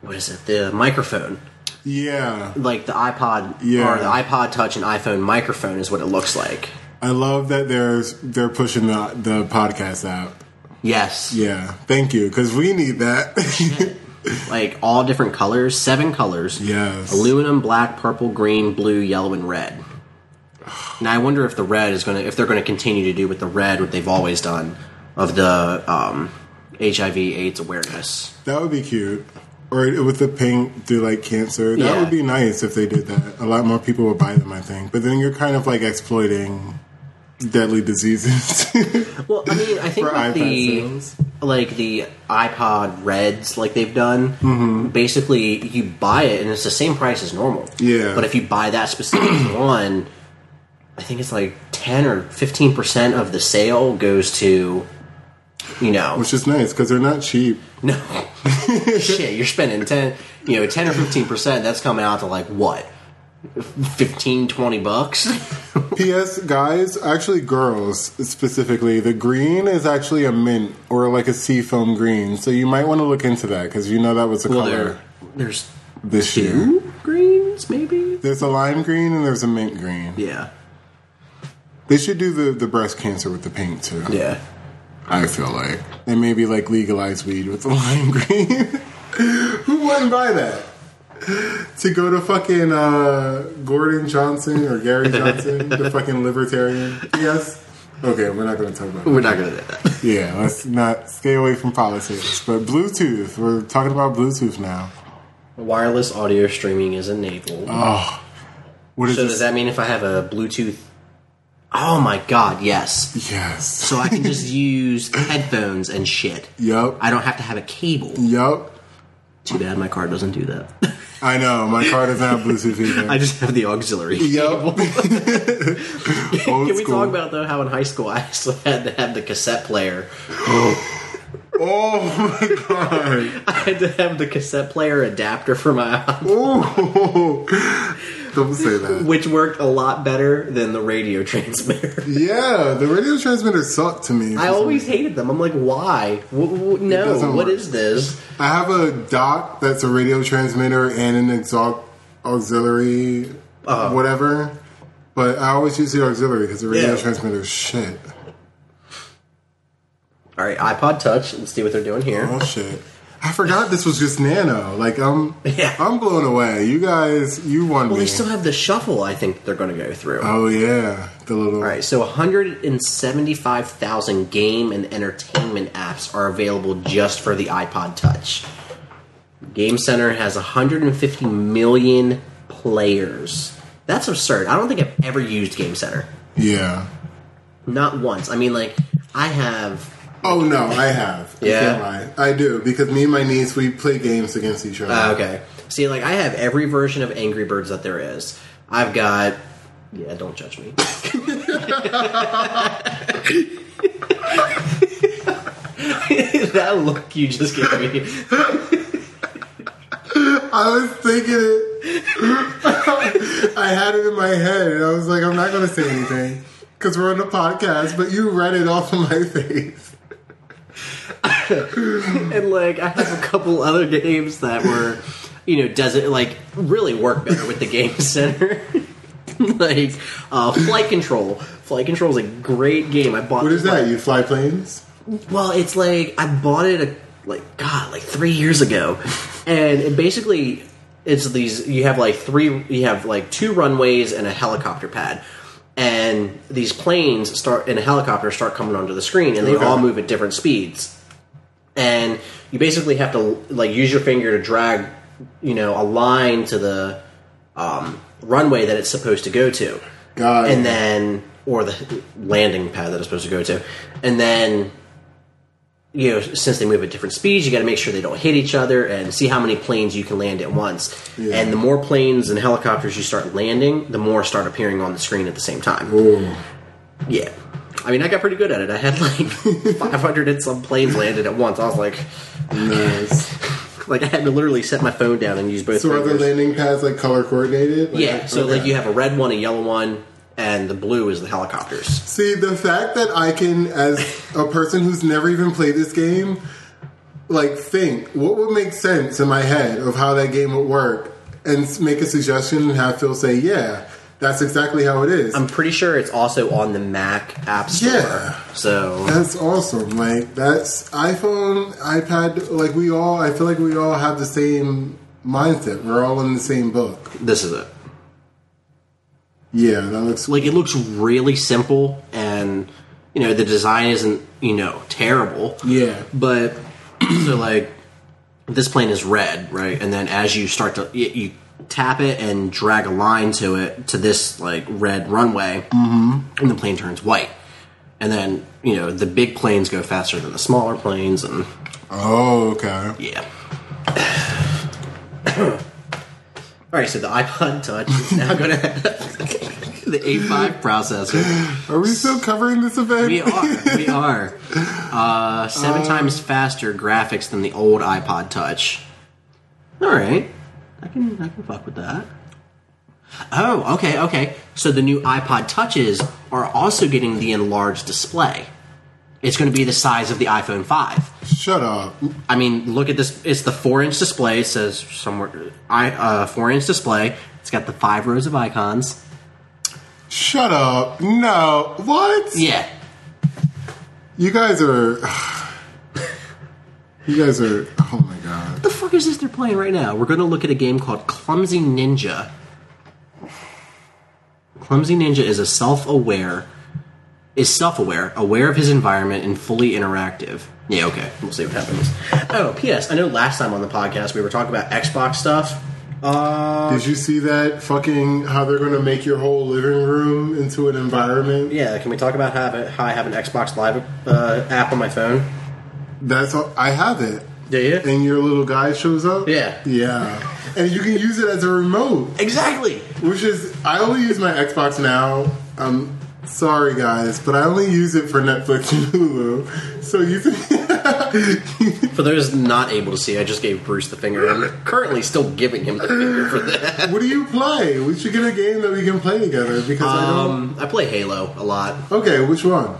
what is it the microphone
Yeah.
like the iPod
Yeah.
or the iPod Touch and iPhone microphone is what it looks like.
I love that there's they're pushing the the podcast app.
Yes,
Yeah. Thank you, because we need that.
like all different colors, seven colors.
yes.
aluminum, black, purple, green, blue, yellow, and red. Now I wonder if the red is going to if they're going to continue to do with the red what they've always done of the um, HIV/AIDS awareness.
That would be cute. Or with the pink do like cancer. That
Yeah.
would be nice if they did that. A lot more people would buy them, I think. But then you're kind of like exploiting deadly diseases.
Well, I mean, I think with the
sales.
like the iPod Reds, like they've done,
Mm-hmm.
basically you buy it and it's the same price as normal.
Yeah.
But if you buy that specific one, I think it's like ten or fifteen percent of the sale goes to, you know,
Which is nice because they're not cheap.
No. Shit, you're spending 10, you know, 10 or 15%, that's coming out to like what? 15, 20 bucks?
P.S. Guys, actually, girls specifically, the green is actually a mint or like a seafoam green. So you might want to look into that because you know that was a
Well,
color
there, there's
this year.
greens, maybe?
There's a lime green and there's a mint green.
Yeah.
They should do the, the breast cancer with the paint too.
Yeah.
I feel like. And maybe like legalize weed with the lime green. Who wouldn't buy that? To go to fucking uh, Gordon Johnson or Gary Johnson, the fucking libertarian. Yes? Okay, we're not going to talk about
We're not going to do that.
Yeah, let's not stay away from politics. But Bluetooth, we're talking about Bluetooth now.
Wireless audio streaming is enabled.
What is
so
this?
does that mean if I have a Bluetooth? Oh my god, yes.
Yes.
So I can just use headphones and shit.
Yup.
I don't have to have a cable.
Yup.
Too bad my car doesn't do that.
I know, my car doesn't have Bluetooth either.
I just have the auxiliary.
Yup. Old
Can we
school.
talk about though how in high school I actually had to have the cassette player?
Oh my god.
I had to have the cassette player adapter for my iPod.
Don't say that.
which worked a lot better than the radio transmitter.
Yeah, the radio transmitter sucked to me.
I always hated them. I'm like, why? W- w- no, what
work.
is this?
I have a dock that's a radio transmitter and an exau- auxiliary,
Uh-huh.
whatever. But I always use the auxiliary because the radio
Yeah.
transmitter is shit.
All right, iPod Touch. Let's see what they're doing here.
Oh shit! I forgot this was just nano. Like I'm,
Yeah.
I'm blown away. You guys, you won
Well,
me.
they still have the shuffle. I think they're going to go through.
oh yeah, the little.
All right, so 175,000 game and entertainment apps are available just for the iPod Touch. Game Center has 150 million players. That's absurd. I don't think I've ever used Game Center.
Yeah.
Not once. I mean, like, I have.
Oh no, I have. I
Yeah?
I do because me and my niece we play games against each other.
Uh, okay. See, like, I have every version of Angry Birds that there is. I've got. Yeah, don't judge me. that look you just gave me.
I was thinking it. I had it in my head, and I was like, I'm not going to say anything because we're on the podcast. But you read it off of my face.
and like I have a couple other games that were, you know, does it like really work better with the game center. like uh, flight control. Flight control is a great game. I bought.
What is that? You fly planes?
Well, it's like I bought it a, like God, like three years ago, and it basically it's these. You have like three. You have like two runways and a helicopter pad, and these planes start in a helicopter start coming onto the screen, and they
Okay.
all move at different speeds. And you basically have to like use your finger to drag, you know, a line to the um, runway that it's supposed to go to
God.
and then or the landing pad that it's supposed to go to, and then you know since they move at different speeds, you got to make sure they don't hit each other and see how many planes you can land at once.
Yeah.
And the more planes and helicopters you start landing, the more start appearing on the screen at the same time.
Ooh.
Yeah. I mean, I got pretty good at it. I had like 500 and some planes landed at once. I was like,
Nice.
like I had to literally set my phone down and use both.
So are the landing pads like color coordinated? Like,
yeah. So
okay.
like you have a red one, a yellow one, and the blue is the helicopters.
See, the fact that I can, as a person who's never even played this game, like think what would make sense in my head of how that game would work, and make a suggestion and have Phil say, "Yeah, that's exactly how it is."
I'm pretty sure it's also on the Mac App Store.
Yeah.
So
That's awesome. Like that's iPhone, iPad. Like we all, I feel like we all have the same mindset. We're all in the same book.
this is it.
Yeah, that looks
Like it looks really simple, and you know the design isn't you know terrible.
Yeah.
But so like this plane is red, right? And then as you start to you, you tap it and drag a line to it to this like red runway, mm-hmm. and the plane turns white. And then you know the big planes go faster than the smaller planes, and
Oh, okay.
Yeah. All right, so the iPod Touch is now going to have the A5 processor.
Are we still covering this event?
We are, we are. Uh, seven times faster graphics than the old iPod Touch. All right, I can I can fuck with that. Oh, okay, okay. So the new iPod Touches are also getting the enlarged display. It's going to be the size of the iPhone 5.
Shut up.
I mean, look at this. It's the four inch display. It says somewhere, I uh, four inch display. It's got the five rows of icons.
Shut up. No. What?
Yeah,
You guys are. You guys are. Oh my god.
What the fuck is this they're playing right now? We're going to look at a game called Clumsy Ninja. Clumsy Ninja is a self-aware, is self-aware, aware of his environment, and fully interactive. Yeah, okay. We'll see what happens. Oh, P.S. I know last time on the podcast we were talking about Xbox stuff. Uh,
Did you see that fucking how they're gonna make your whole living room into an environment?
yeah, can we talk about how, how I have an Xbox Live uh, app on my phone?
That's all, I have it.
Do you?
And your little guy shows up.
Yeah.
Yeah. And you can use it as a remote,
Exactly.
which is I only use my Xbox now. I'm sorry guys, but I only use it for Netflix and Hulu. So you can
For those not able to see, I just gave Bruce the finger. I'm currently still giving him the finger for that.
What do you play? We should get a game that we can play together because I don't.
Um, I play Halo a lot.
Okay, which one?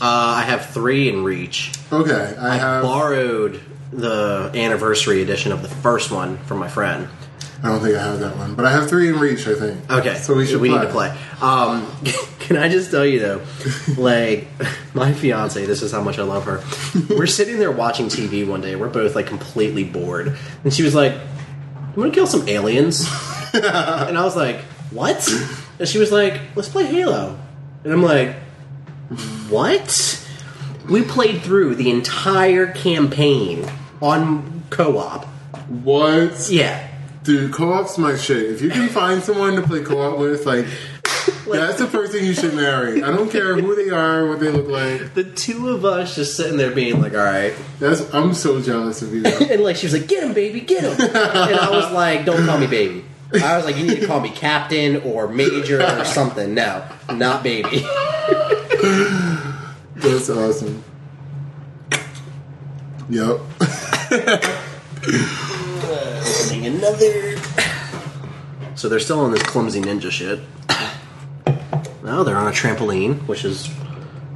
Uh, I have three in Reach.
Okay, I,
I
have.
borrowed the anniversary edition of the first one from my friend.
I don't think I have that one, but I have three in reach. I think.
Okay,
so we should.
we
play.
need to play. Um, can I just tell you though, like my fiance, this is how much I love her. We're sitting there watching TV one day. We're both like completely bored, and she was like, "You want to kill some aliens?" and I was like, "What?" And she was like, "Let's play Halo," and I'm like, "What?" We played through the entire campaign on co-op.
What?
Yeah.
Dude, co-op's my shit. If you can find someone to play co-op with, like, that's the person you should marry. I don't care who they are, what they look like.
The two of us just sitting there being like, all right.
That's I'm so jealous of you.
And like, she was like, get him, baby, get him. and I was like, don't call me baby. I was like, you need to call me captain or major or something. No, not baby.
That's awesome. Yep.
Opening another. So they're still on this clumsy ninja shit. No, they're on a trampoline, which is.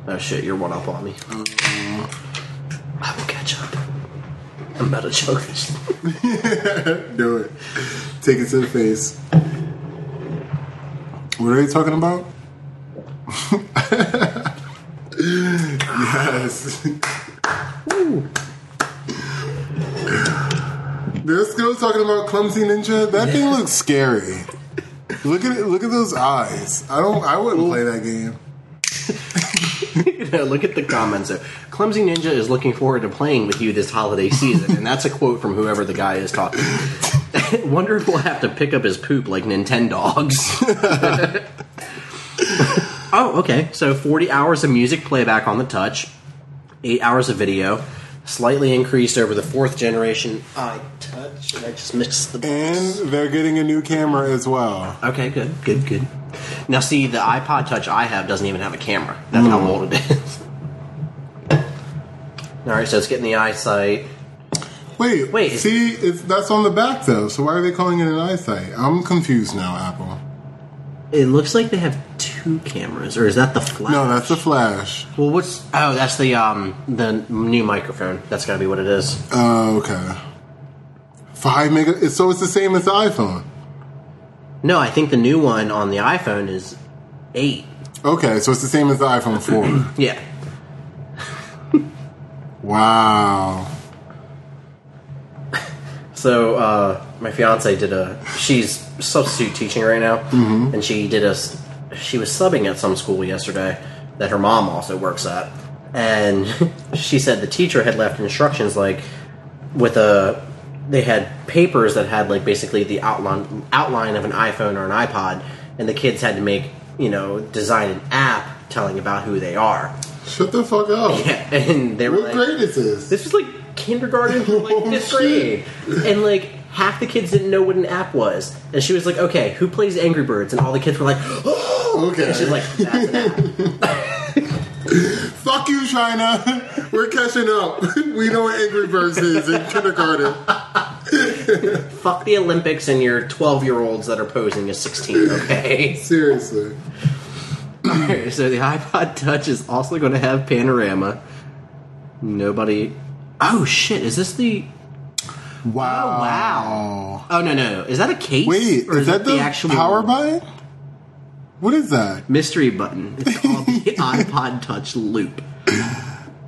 Oh shit, you're one up on me. Um. I will catch up. I'm about to choke this.
Do it. Take it to the face. What are you talking about? Yes. They're still talking about clumsy ninja. That thing looks scary. Look at it. Look at those eyes. I don't. I wouldn't play that game.
Look at the comments. there. Clumsy Ninja is looking forward to playing with you this holiday season, and that's a quote from whoever the guy is talking. Wonder if we'll have to pick up his poop like Nintendogs. oh, okay. So 40 hours of music playback on the touch, 8 hours of video, slightly increased over the fourth generation iTouch. And I just missed the.
And they're getting a new camera as well.
Okay, good, good, good. Now, see, the iPod Touch I have doesn't even have a camera. That's how mm. old it is. All right, so it's getting the iSight.
Wait,
Wait,
See, it's, that's on the back though. So why are they calling it an iSight? I'm confused now. Apple.
It looks like they have two cameras, or is that the flash?
No, that's the flash.
Well, what's? Oh, that's the um the new microphone. That's got to be what it is.
Oh, okay. Five mega. So it's the same as the iPhone.
No, I think the new one on the iPhone is eight.
Okay, so it's the same as the iPhone 4.
Yeah.
wow.
So uh, my fiance did a. She's substitute teaching right now, and she did a. She was subbing at some school yesterday that her mom also works at, and she said the teacher had left instructions like with a. They had papers that had like basically the outline outline of an iPhone or an iPod, and the kids had to make you know design an app telling about who they are.
Shut the fuck up.
Yeah, and they were
What
like,
grade is this?
this was like kindergarten through like
Oh,
fifth grade, and like half the kids didn't know what an app was. And she was like, "Okay, who plays Angry Birds?" And all the kids were like, "Oh!"
Okay.
And she's like, "That's an app."
Fuck you, China. We're catching up. we know what Angry Birds is in kindergarten.
Fuck the Olympics and your twelve-year-olds that are posing as sixteen. Okay.
Seriously.
so the iPod Touch is also going to have panorama. Nobody. Oh shit! Is this the?
Oh, wow.
Oh wow! Oh no no! Is that a case?
Wait,
or
is that the,
actual
power button? What is that?
mystery button? It's called the iPod Touch Loop.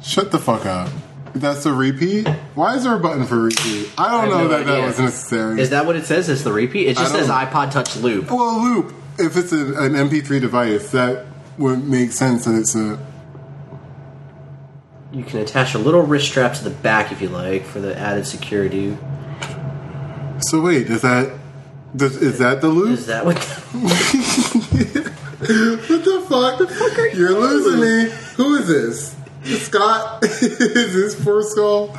Shut the fuck up. That's a repeat? Why is there a button for repeat? I don't
I
know
no
that that was necessary.
Is that what it says? It's the repeat. It just says iPod Touch Loop.
well, loop. If it's a, an MP3 device, that would make sense that it's a.
You can attach a little wrist strap to the back if you like for the added security.
So wait, is that does, is that the loop?
Is that what?
What the fuck? You're losing me. Who is this? Scott? is this for skull?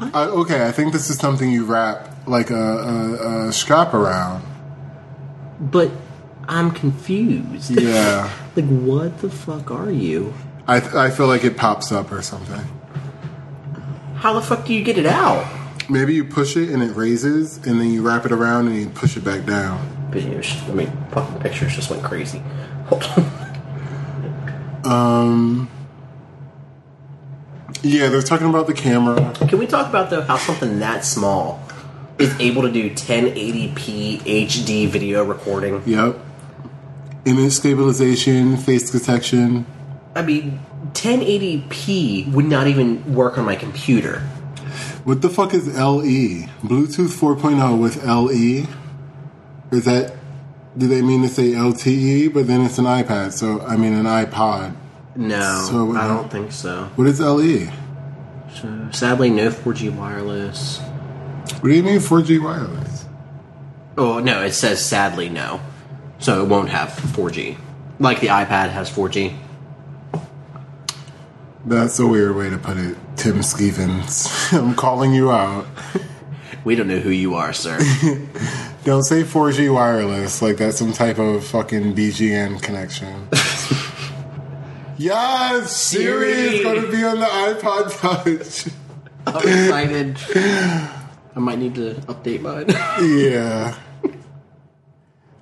Uh, okay, I think this is something you wrap like a, a, a strap around.
but I'm confused.
Yeah.
like, what the fuck are you?
I I feel like it pops up or something.
How the fuck do you get it out?
Maybe you push it and it raises, and then you wrap it around and you push it back down.
Videos. I mean, fucking pictures just went crazy. Hold on.
Um. Yeah, they're talking about the camera.
Can we talk about though how something that small is able to do 1080p HD video recording?
Yep. Image stabilization, face detection.
I mean, 1080p would not even work on my computer.
What the fuck is LE? Bluetooth 4.0 with LE? Is that. Do they mean to say LTE? But then it's an iPad, so I mean an iPod.
No,
So,
I
uh,
don't think so.
What is LE?
So, sadly, no 4G wireless.
What do you mean 4G wireless?
Oh no, it says sadly no, so it won't have 4G. Like the iPad has 4G.
That's a weird way to put it, Tim Stevens. I'm calling you out.
We don't know who you are, sir.
Don't say 4G wireless like that's some type of fucking BGN connection. yes! Siri is going to be on the iPod Touch.
I'm excited. I might need to update mine.
yeah.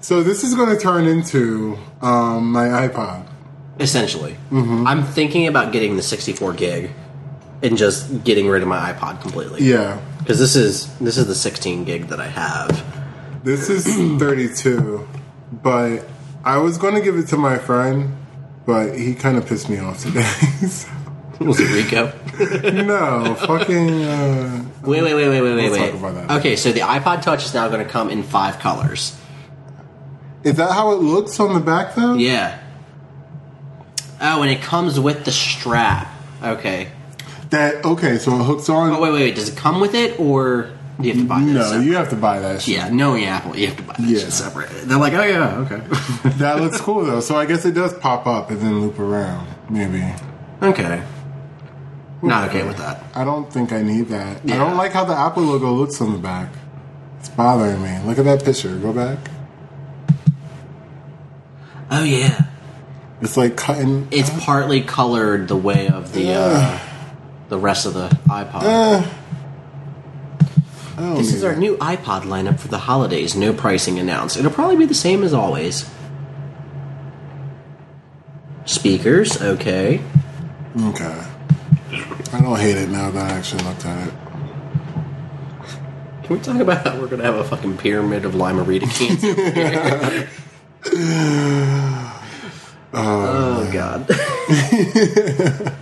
So this is going to turn into um, my iPod.
Essentially, I'm thinking about getting the 64 gig and just getting rid of my iPod completely.
Yeah.
because this is this is the 16 gig that I have.
This is 32, but I was going to give it to my friend, but he kind of pissed me off today. So-
Was it Rico?
no, fucking. Uh,
Wait, wait, wait, wait, wait, wait, wait.
talk about that.
Okay, so the iPod Touch is now going to come in five colors.
Is that how it looks on the back, though?
Yeah. Oh, and it comes with the strap. Okay.
That okay? So it hooks on.
Oh wait, wait, wait. Does it come with it, or do you have to buy that?
no,
separate?
you have to buy that shit.
Yeah, knowing Apple, you have to buy that
Yeah.
shit separate. They're like, oh yeah, okay,
That looks cool though. So I guess it does pop up and then loop around. Maybe.
okay. Not okay with that.
I don't think I need that. I don't like how the Apple logo looks on the back. It's bothering me. Look at that picture. Go back.
Oh yeah,
It's like cutting.
it's partly colored the way of the uh, the rest of the iPod.
Uh,
This is our new iPod lineup for the holidays. No pricing announced. It'll probably be the same as always. Speakers, okay.
Okay. I don't hate it now that I actually looked at it.
Can we talk about how we're gonna have a fucking pyramid of Lime-A-Rita cans? over oh god.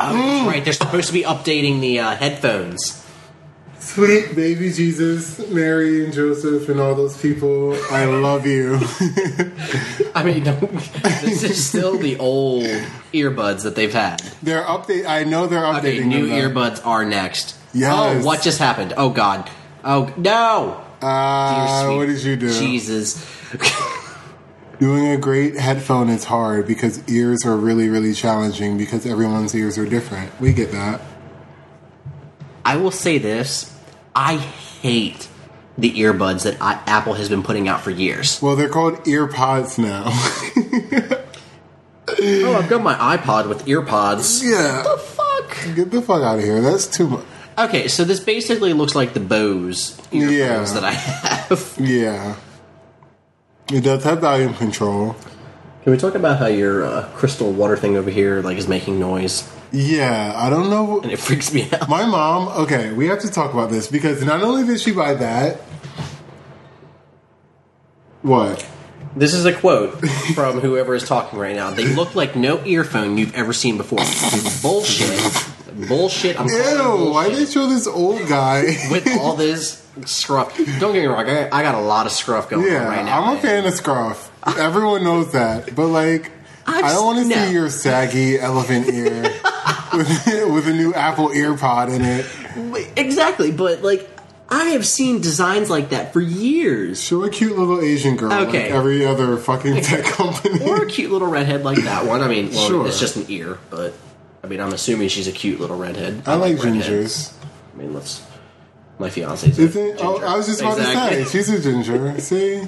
oh, that's right. They're supposed to be updating the uh, headphones.
Sweet baby Jesus, Mary and Joseph, and all those people. I love you.
I mean, this is still the old earbuds that they've had.
they're update. I know they're updating.
Okay, new
them
earbuds are next.
Yes.
Oh, what just happened? Oh God. Oh no.
Ah,
sweet
what did you do?
Jesus.
Doing a great headphone is hard because ears are really, really challenging because everyone's ears are different. We get that.
I will say this: I hate the earbuds that I, Apple has been putting out for years.
Well, they're called earpods now.
Oh, I've got my iPod with earpods.
yeah.
The fuck?
Get the fuck out of here. That's too much.
Okay, so this basically looks like the Bose earphones
Yeah.
that I have.
Yeah. It does have volume control.
Can we talk about how your uh, crystal water thing over here like is making noise
Yeah, I don't know.
and it freaks me out?
My mom, okay, we have to talk about this because not only did she buy that. What?
This is a quote from whoever is talking right now. They look like no earphone you've ever seen before. bullshit. Bullshit. I'm calling it
Ew, why
bullshit.
they show this old guy?
with all this scruff. Don't get me wrong, I, I got a lot of scruff going
yeah,
on right now.
I'm a fan of Scruff. Everyone knows that. But, like,
I've
I don't want to
s- no.
see your saggy elephant ear with, with a new Apple earpod in it.
Exactly, but like I have seen designs like that for years.
Show a cute little Asian girl
Okay.
like every other fucking tech company.
Or a cute little redhead like that one. I mean, well,
Sure.
it's just an ear, but I mean, I'm assuming she's a cute little redhead.
I like
redheads.
gingers.
I mean, let's. My fiance's
Isn't, oh,
ginger.
I was just about
Exactly.
to say, she's a ginger. See?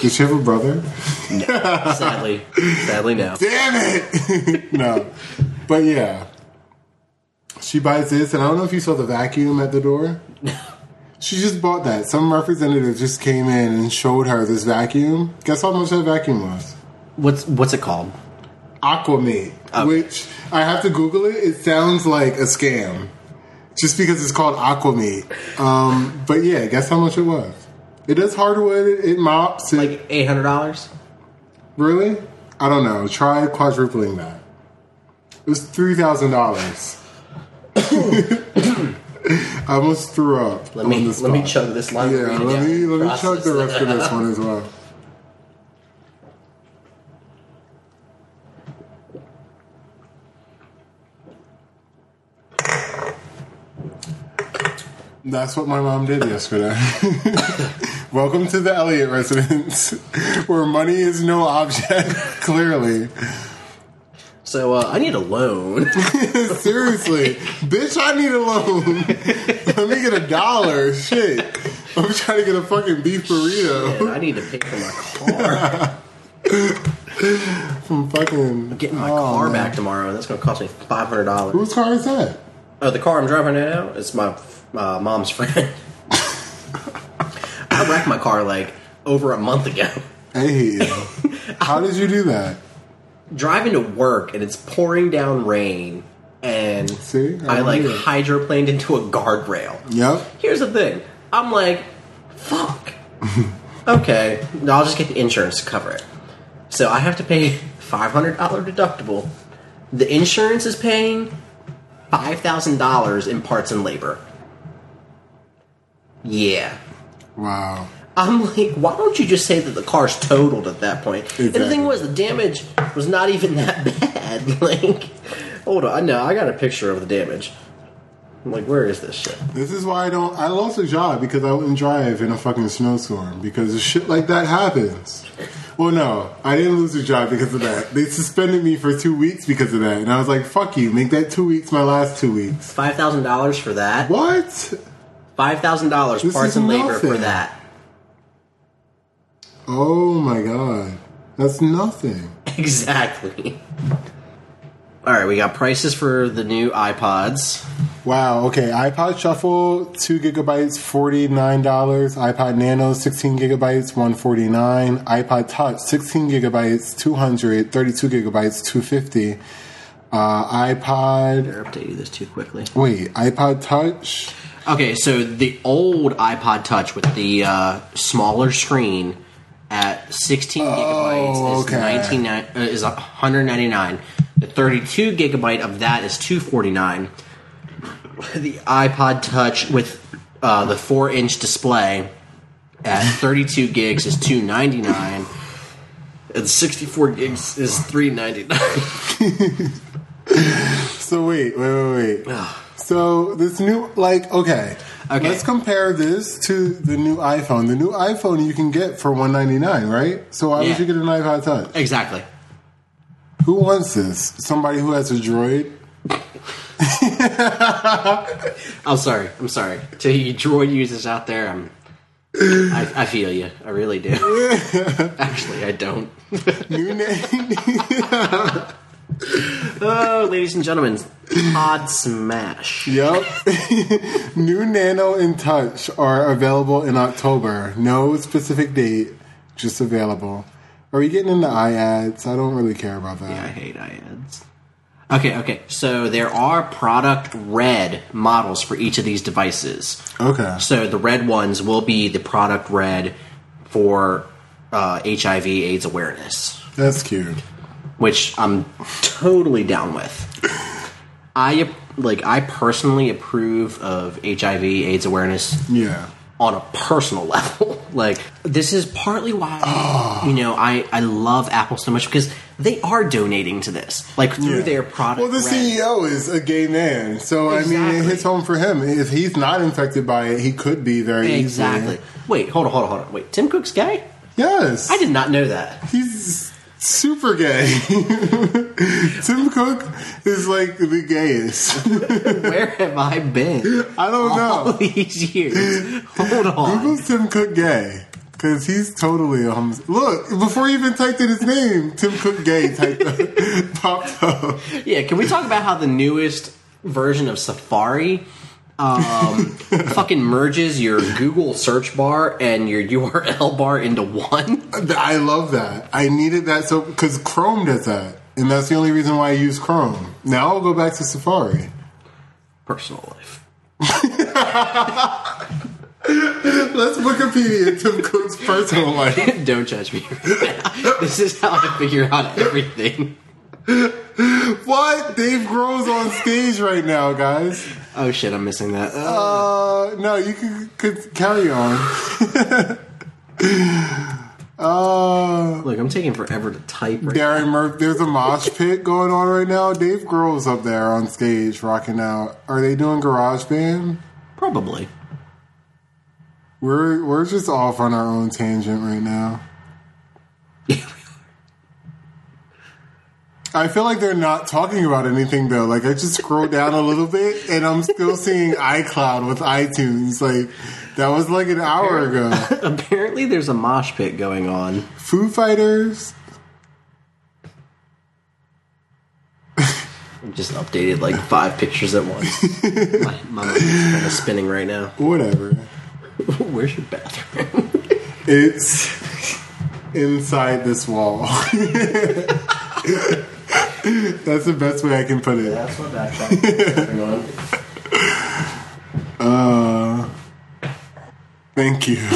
Did she have a brother?
No, Sadly, sadly, no.
Damn it! no. But yeah. She buys this, and I don't know if you saw the vacuum at the door. She just bought that. Some representative just came in and showed her this vacuum. Guess how much that vacuum was?
What's what's it called?
Aquamate,
Okay.
which I have to Google it. It sounds like a scam, just because it's called Aquamate. Um, but yeah, guess how much it was? It does hardwood. It, mops. It,
Like eight hundred dollars.
really? I don't know. Try quadrupling that. It was three thousand dollars. I almost threw up.
Let me let me chug this line.
Yeah, let me let me chug the rest of this one as well. That's what my mom did yesterday. Welcome to the Elliott residence, where money is no object. Clearly,
So uh, I need a loan.
seriously, bitch, I need a loan. Let me get a dollar. Shit, I'm trying to get a fucking beef burrito.
Man, I need to pay for my car.
from fucking
Getting my
oh,
car
man.
back tomorrow, and that's going to cost me five hundred dollars.
Whose car is that?
Oh, the car I'm driving now It's my uh, mom's friend. I wrecked my car like over a month ago.
You. How did you do that?
Driving to work and it's pouring down rain, and
See?
I,
I
like hydroplaned into a guardrail.
Yep.
Here's the thing. I'm like, fuck. okay, I'll just get the insurance to cover it. So I have to pay $500 deductible. The insurance is paying $5,000 in parts and labor. Yeah.
Wow.
I'm like, why don't you just say that the car's totaled at that point? And the thing was, the damage was not even that bad. like, hold on, no, I got a picture of the damage. I'm like, where is this shit?
This is why I don't. I lost a job because I wouldn't drive in a fucking snowstorm because shit like that happens. Well, no, I didn't lose a job because of that. They suspended me for two weeks because of that, and I was like, "Fuck you! Make that two weeks my last two weeks."
Five thousand dollars for that.
What?
Five thousand dollars parts and labor for that.
Oh my god, that's nothing.
Exactly. All right, we got prices for the new iPods.
Wow. Okay. iPod Shuffle, two gigabytes, forty nine dollars. iPod Nano, sixteen gigabytes, one forty nine. iPod Touch, sixteen gigabytes, two hundred. Thirty two gigabytes, two fifty. Uh, iPod.
They're updating this too quickly.
Wait, iPod Touch.
Okay, so the old iPod Touch with the uh, smaller screen at 16 gigabytes
Oh,
is
okay.
19 uh, is 199. The 32 gigabyte of that is 249. The iPod Touch with uh, the four inch display at 32 gigs is 299. And 64 gigs is 399.
So wait, wait, wait, wait. so this new, like, okay.
Okay.
Let's compare this to the new iPhone. The new iPhone you can get for one ninety nine, right? So why
Yeah.
would you get an iPod Touch?
exactly.
Who wants this? Somebody who has a Droid.
I'm sorry. I'm sorry. To you droid users out there, I'm. I, I feel you. I really do. Actually, I don't.
New name.
Oh, ladies and gentlemen, Pod Smash.
Yep. New Nano and Touch are available in October. No specific date, just available. Are we getting into iAds? I don't really care about that.
Yeah, I hate iAds. Okay, okay. So there are product red models for each of these devices.
Okay.
So the red ones will be the product red for uh, HIV/AIDS awareness.
That's cute.
Which I'm totally down with. I like I personally approve of HIV AIDS awareness
Yeah.
on a personal level. like this is partly why ah. you know I I love Apple so much because they are donating to this like through
Yeah.
their product.
Well, the. CEO is a gay man, so I mean,
Exactly.
it hits home for him. If he's not infected by it, he could be very
Exactly.
easily.
Wait, hold on, hold on, hold on. Wait, Tim Cook's gay?
Yes,
I did not know that.
He's super gay. Tim Cook is like the gayest.
Where have I been
I don't
all
know.
these years? Hold on.
Google's Tim Cook gay. Because he's totally a homo. Look, before you even typed in his name, Tim Cook gay typed popped up.
Yeah, can we talk about how the newest version of Safari um, fucking merges your Google search bar and your URL bar into one?
I love that. I needed that so because Chrome does that, and that's the only reason why I use Chrome. Now I'll go back to Safari.
Personal life.
Let's Wikipedia Tim Cook's personal life.
Don't judge me. this is how I figure out everything.
What? Dave Grohl's on stage right now, guys.
Oh shit, I'm missing that. Uh,
no, you can could carry on. uh,
look, I'm taking forever to type. Right
Darren Murphy, there's a mosh pit going on right now. Dave Grohl's up there on stage rocking out. Are they doing Garage Band?
Probably.
We're we're just off on our own tangent right now. I feel like they're not talking about anything though. Like I just scroll down a little bit and I'm still seeing iCloud with iTunes. Like that was like an hour ago.
Apparently, there's a mosh pit going on.
Foo Fighters.
I just updated like five pictures at once. my my mind is kind of spinning right now.
Whatever.
Where's your bathroom?
It's inside this wall. That's the best way I can put it.
That's my backpack.
Uh, thank you.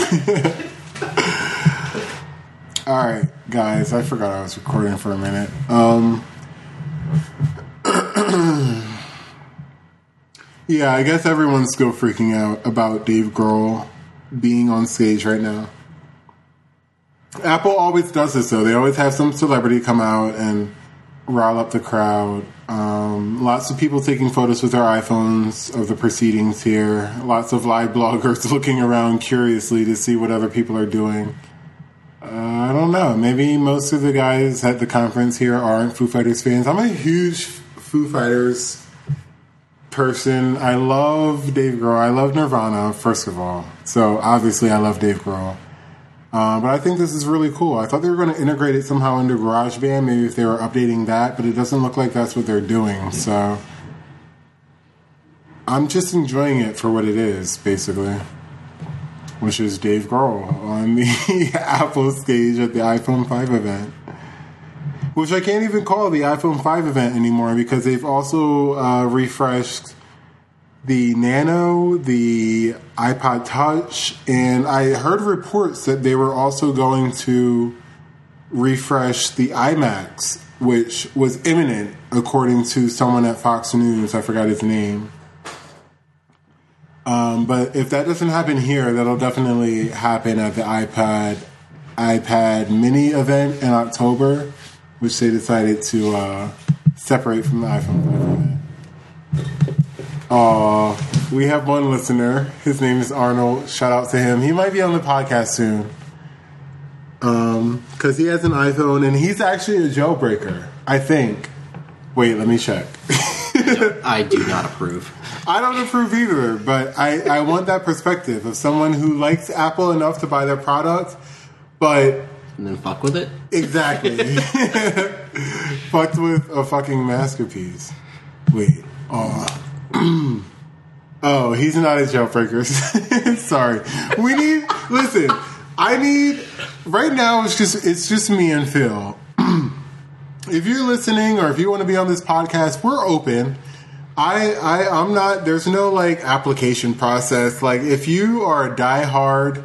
All right, guys. I forgot I was recording for a minute. Um, yeah, I guess everyone's still freaking out about Dave Grohl being on stage right now. Apple always does this, though. They always have some celebrity come out and rile up the crowd. Um, lots of people taking photos with their iPhones of the proceedings here. Lots of live bloggers looking around curiously to see what other people are doing. Uh, I don't know. Maybe most of the guys at the conference here aren't Foo Fighters fans. I'm a huge Foo Fighters person. I love Dave Grohl. I love Nirvana, first of all. So obviously, I love Dave Grohl. Uh, but I think this is really cool. I thought they were going to integrate it somehow into GarageBand, maybe if they were updating that, but it doesn't look like that's what they're doing. So I'm just enjoying it for what it is, basically, which is Dave Grohl on the Apple stage at the iPhone 5 event. Which I can't even call the iPhone 5 event anymore because they've also uh, refreshed the Nano, the iPod Touch, and I heard reports that they were also going to refresh the iMacs, which was imminent, according to someone at Fox News. I forgot his name. Um, but if that doesn't happen here, that'll definitely happen at the iPad iPad Mini event in October, which they decided to uh, separate from the iPhone 5 event. Aw, we have one listener. His name is Arnold. Shout out to him. He might be on the podcast soon. Um, because he has an iPhone and he's actually a jailbreaker. I think. Wait, let me check.
I do not approve.
I don't approve either, but I, I want that perspective of someone who likes Apple enough to buy their product, but
And then fuck with it.
exactly fucked with a fucking masterpiece. Wait, oh, oh, he's not a jailbreaker. Sorry, we need. Listen, I need. Right now, it's just it's just me and Phil. if you're listening, or if you want to be on this podcast, we're open. I, I I'm not. There's no like application process. Like if you are a diehard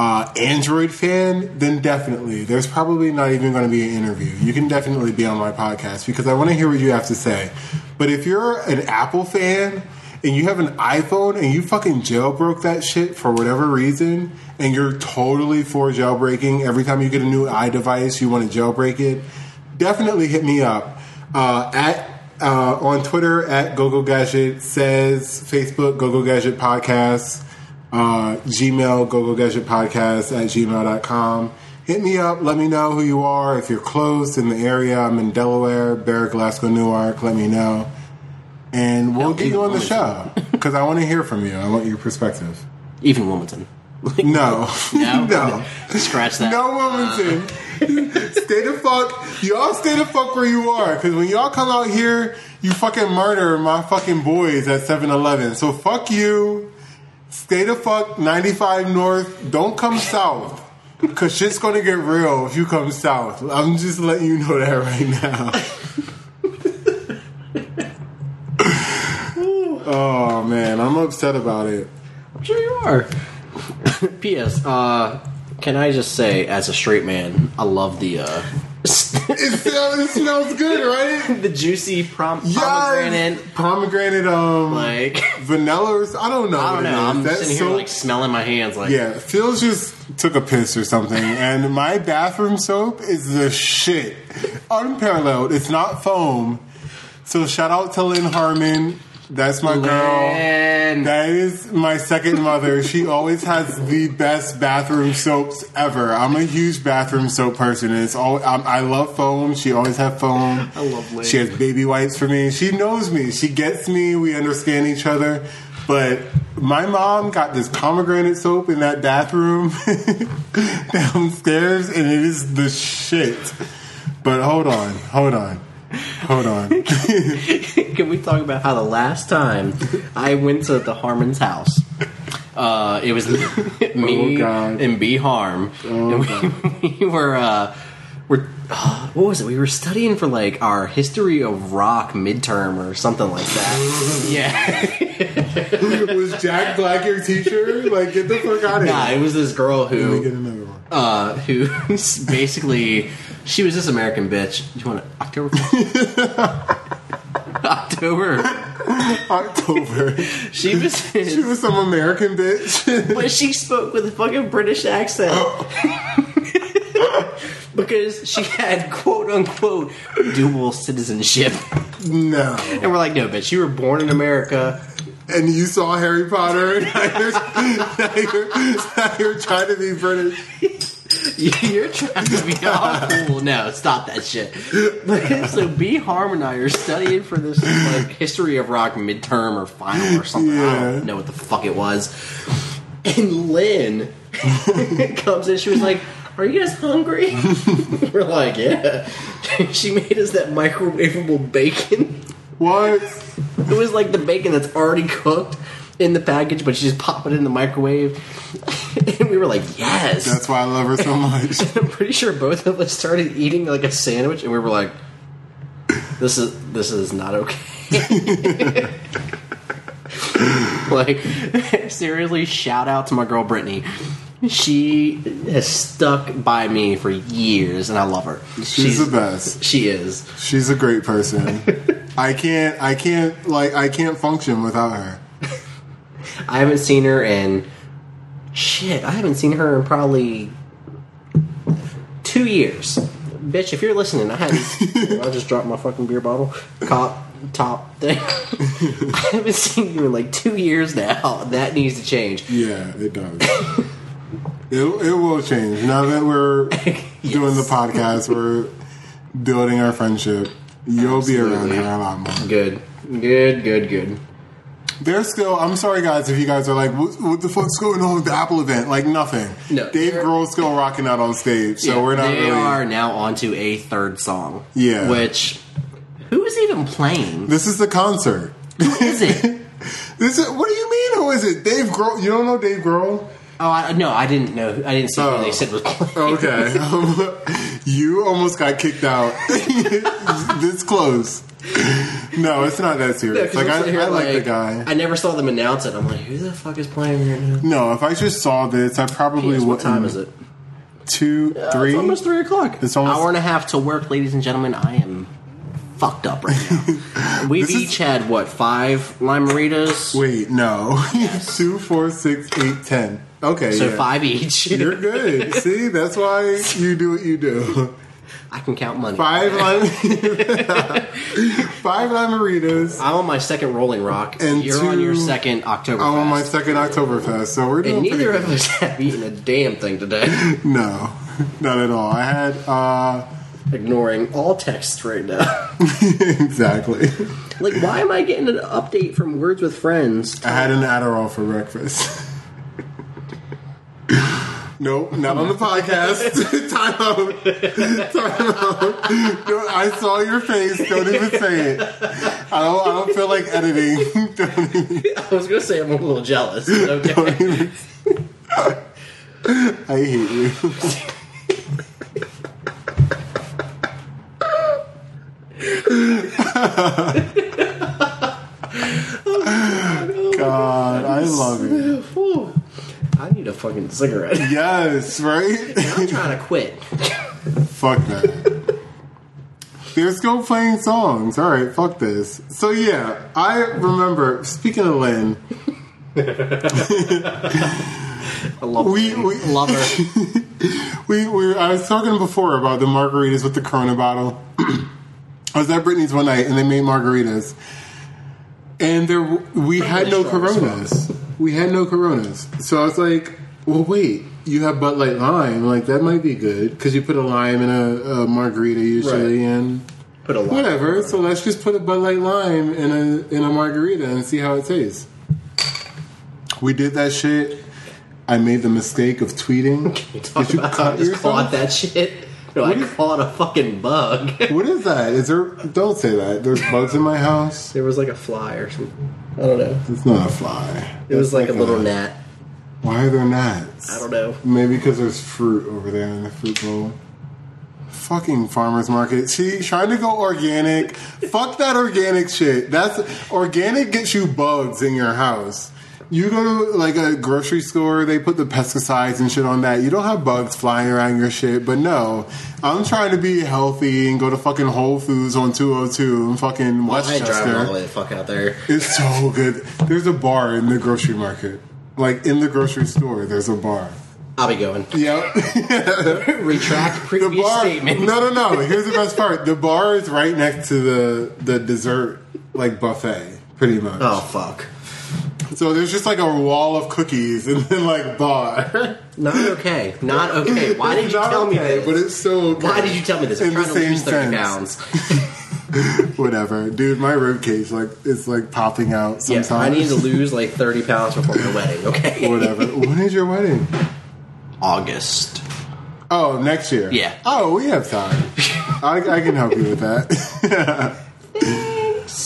uh, Android fan, then definitely there's probably not even going to be an interview. You can definitely be on my podcast because I want to hear what you have to say. But if you're an Apple fan and you have an iPhone and you fucking jailbroke that shit for whatever reason, and you're totally for jailbreaking every time you get a new iDevice, you want to jailbreak it. Definitely hit me up uh, at uh, on Twitter at GoGo Gadget says Facebook GoGo Gadget Podcast, uh, Gmail GoGo Gadget Podcast at gmail.com. Hit me up. Let me know who you are. If you're close in the area, I'm in Delaware, Barrett, Glasgow, Newark. Let me know, and we'll
Hell,
get you on the show because I want to hear from you. I want your perspective.
Even Wilmington.
No,
No,
no,
Scratch that.
no Wilmington. stay the fuck, y'all stay the fuck where you are. Because when y'all come out here, you fucking murder my fucking boys at 7-Eleven. So fuck you. Stay the fuck 95 North. Don't come south. Cause shit's gonna get real if you come south. I'm just letting you know that right now. oh man, I'm upset about it.
I'm sure you are. P.S. Uh, can I just say, as a straight man, I love the uh,
It, smells, it smells good, right?
the juicy prom-
Yes.
pomegranate.
Pomegranate, um,
Like
vanilla or I don't know.
I don't know. I'm
That
sitting here like smelling my hands. Like
Yeah, Phil's just took a piss or something, and my bathroom soap is the shit. Unparalleled. It's not foam. So shout out to Lynn Harmon. That's my girl. That is my second mother. She always has the best bathroom soaps ever. I'm a huge bathroom soap person. And it's all I'm, I love foam. She always have foam.
I love Lynn.
She has baby wipes for me. She knows me. She gets me. We understand each other. But my mom got this pomegranate soap in that bathroom downstairs, and it is the shit. But hold on, hold on, hold on.
Can we talk about how the last time I went to the Harmon's house, uh, it was me
Oh,
and B Harm, and we, we were uh, we're uh, what was it? We were studying for like our history of rock midterm or something like that. yeah,
Was Jack Black your teacher? Like, get the fuck out of
nah,
here.
it was this girl who
get another one.
uh, who basically she was this American bitch. Do you want to October? October.
October.
She was.
She was some American bitch.
But she spoke with a fucking British accent. because she had quote unquote dual citizenship.
no.
And we're like, no, bitch, you were born in America.
And you saw Harry Potter, and now you're, now you're, now you're trying to be British.
You're trying to be all cool. No, stop that shit. so B Harm and I are studying for this like history of rock midterm or final or something. I don't know what the fuck it was. And Lynn comes in, she was like, Are you guys hungry? We're like, Yeah. She made us that microwavable bacon.
What?
It was like the bacon that's already cooked in the package, but she just pop it in the microwave. and we were like, Yes.
That's why I love her so much.
I'm pretty sure both of us started eating like a sandwich, and we were like, "This is this is not okay." like, seriously, shout out to my girl Brittany. She has stuck by me for years, and I love her.
She's the best.
She is.
She's a great person. I can't, I can't, like, I can't function without her.
I haven't seen her in shit. I haven't seen her in probably two years. Bitch, if you're listening, I had I just dropped my fucking beer bottle cop top thing. I haven't seen you in like two years now. That needs to change.
Yeah, it does. it, it will change. Now that we're doing the podcast, we're building our friendship. You'll be around here a lot more.
Good, good, good, good.
There's still. I'm sorry, guys, if you guys are like, what, what the fuck's going on with the Apple event? Like nothing.
No,
Dave
they're-
Grohl's still rocking out on stage, so
Yeah,
we're not
They
really.
are now onto a third song.
Yeah.
Which who is even playing?
This is the concert.
Who is it?
This is. What do you mean? Who is it? Dave Grohl. You don't know Dave Grohl?
Oh, I, no, I didn't know. I didn't see
Oh.
who they said was playing.
Okay. Um, you almost got kicked out. this close. No, it's not that serious.
'cause
like I,
here
I like, the guy.
I never saw them announce it. I'm like, who the fuck is playing right now?
no, if I just saw this, I probably
Yes,
would.
what time is it?
Two, three.
It's almost three o'clock.
It's almost-
hour and a half to work, ladies and gentlemen. I am fucked up right now. We've
This is-
each had what five Lime-A-Ritas,
Wait, no. Two, four, six, eight, ten. Okay,
so
yeah.
five each.
You're good. See, that's why you do what you do.
I can count money.
Five lime, five Lime-A-Ritas.
I'm on my second Rolling Rock.
And
You're on your second October.
I'm on my second Oktoberfest, so we're doing
and neither of us have eaten a damn thing today.
No, not at all. I had uh
Ignoring all texts right now.
exactly.
like, why am I getting an update from Words with Friends?
I had an Adderall for breakfast. Nope, not on the podcast. Time out. Time out. I saw your face. Don't even say it. I don't. I don't feel like editing. Don't even,
I was gonna say I'm a little jealous. but Okay.
don't even. I hate you. Oh, oh, God, I love.
Whew. I need a fucking cigarette.
Yes, right?
I'm trying to quit.
Fuck that. They're still playing songs. All right, fuck this. So yeah, I remember. Speaking of Lynn,
I love
We- we-
love her.
we, we I was talking before about the margaritas with the Corona bottle. I was at Brittany's one night and they made margaritas, and there we had no Coronas. We had no Coronas, so I was like, "Well, wait, you have Bud Light lime. Like that might be good because you put a lime in a, a margarita usually,
Right.
and
Put a lot.
whatever. So let's just put a Bud Light lime in a in a margarita and see how it tastes." We did that shit. I made the mistake of tweeting.
Talk
Did you cut yourself?
caught that shit. No, I caught a fucking bug.
What is that? Is there? Don't say that. There's bugs in my house.
there was like a fly or something. I don't know.
It's not a fly.
It was
That's
like a little gnat.
Why are there gnats?
I don't know.
Maybe because there's fruit over there in the fruit bowl. Fucking farmers market. She trying to go organic. Fuck that organic shit. That's organic gets you bugs in your house. You go to like a grocery store, they put the pesticides and shit on that. You don't have bugs flying around your shit. But no, I'm trying to be healthy and go to fucking Whole Foods on 202 and fucking
I ain't
Westchester.
driving all the way the fuck out there.
It's so good. There's a bar in the grocery market. Like in the grocery store, there's a bar.
I'll be going.
Yep.
Retract
the
previous
bar.
statement.
No, no, no. Here's the best part. The bar is right next to the the dessert like buffet, pretty much.
Oh fuck.
So there's just like a wall of cookies and then like bar.
Not okay. Not okay. Why did you
Not
tell me
okay,
this?
But it's so. Okay.
Why did you tell me this? I'm
In the
trying to
same
lose thirty
sense.
pounds.
Whatever, dude. My rib cage like it's like popping out sometimes. Yeah.
I need to lose like thirty pounds before my wedding. Okay.
Whatever. when is your wedding?
August.
Oh, next year.
Yeah.
Oh, we have time. I, I can help you with that.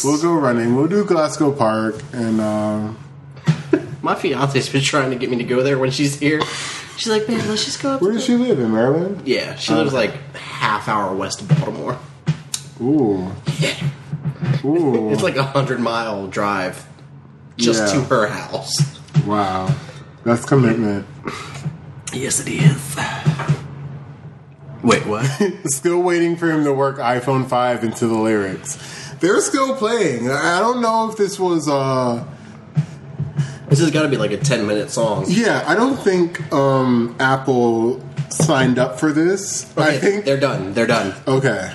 we'll go running. We'll do Glasgow Park, and um,
My fiance's been trying to get me to go there when she's here. She's like, man, let's just go up.
where does she live in Maryland?
Yeah, she lives like half hour west of Baltimore.
Ooh,
Yeah.
ooh.
It's like a hundred mile drive just
Yeah.
to her house.
wow, that's commitment.
Yes, it is. Wait, what?
Still waiting for him to work iPhone five into the lyrics. They're still playing. I don't know if this was. uh
this has got to be like a ten minute song.
Yeah, I don't think um Apple signed up for this. I think.
they're done. They're done.
Okay.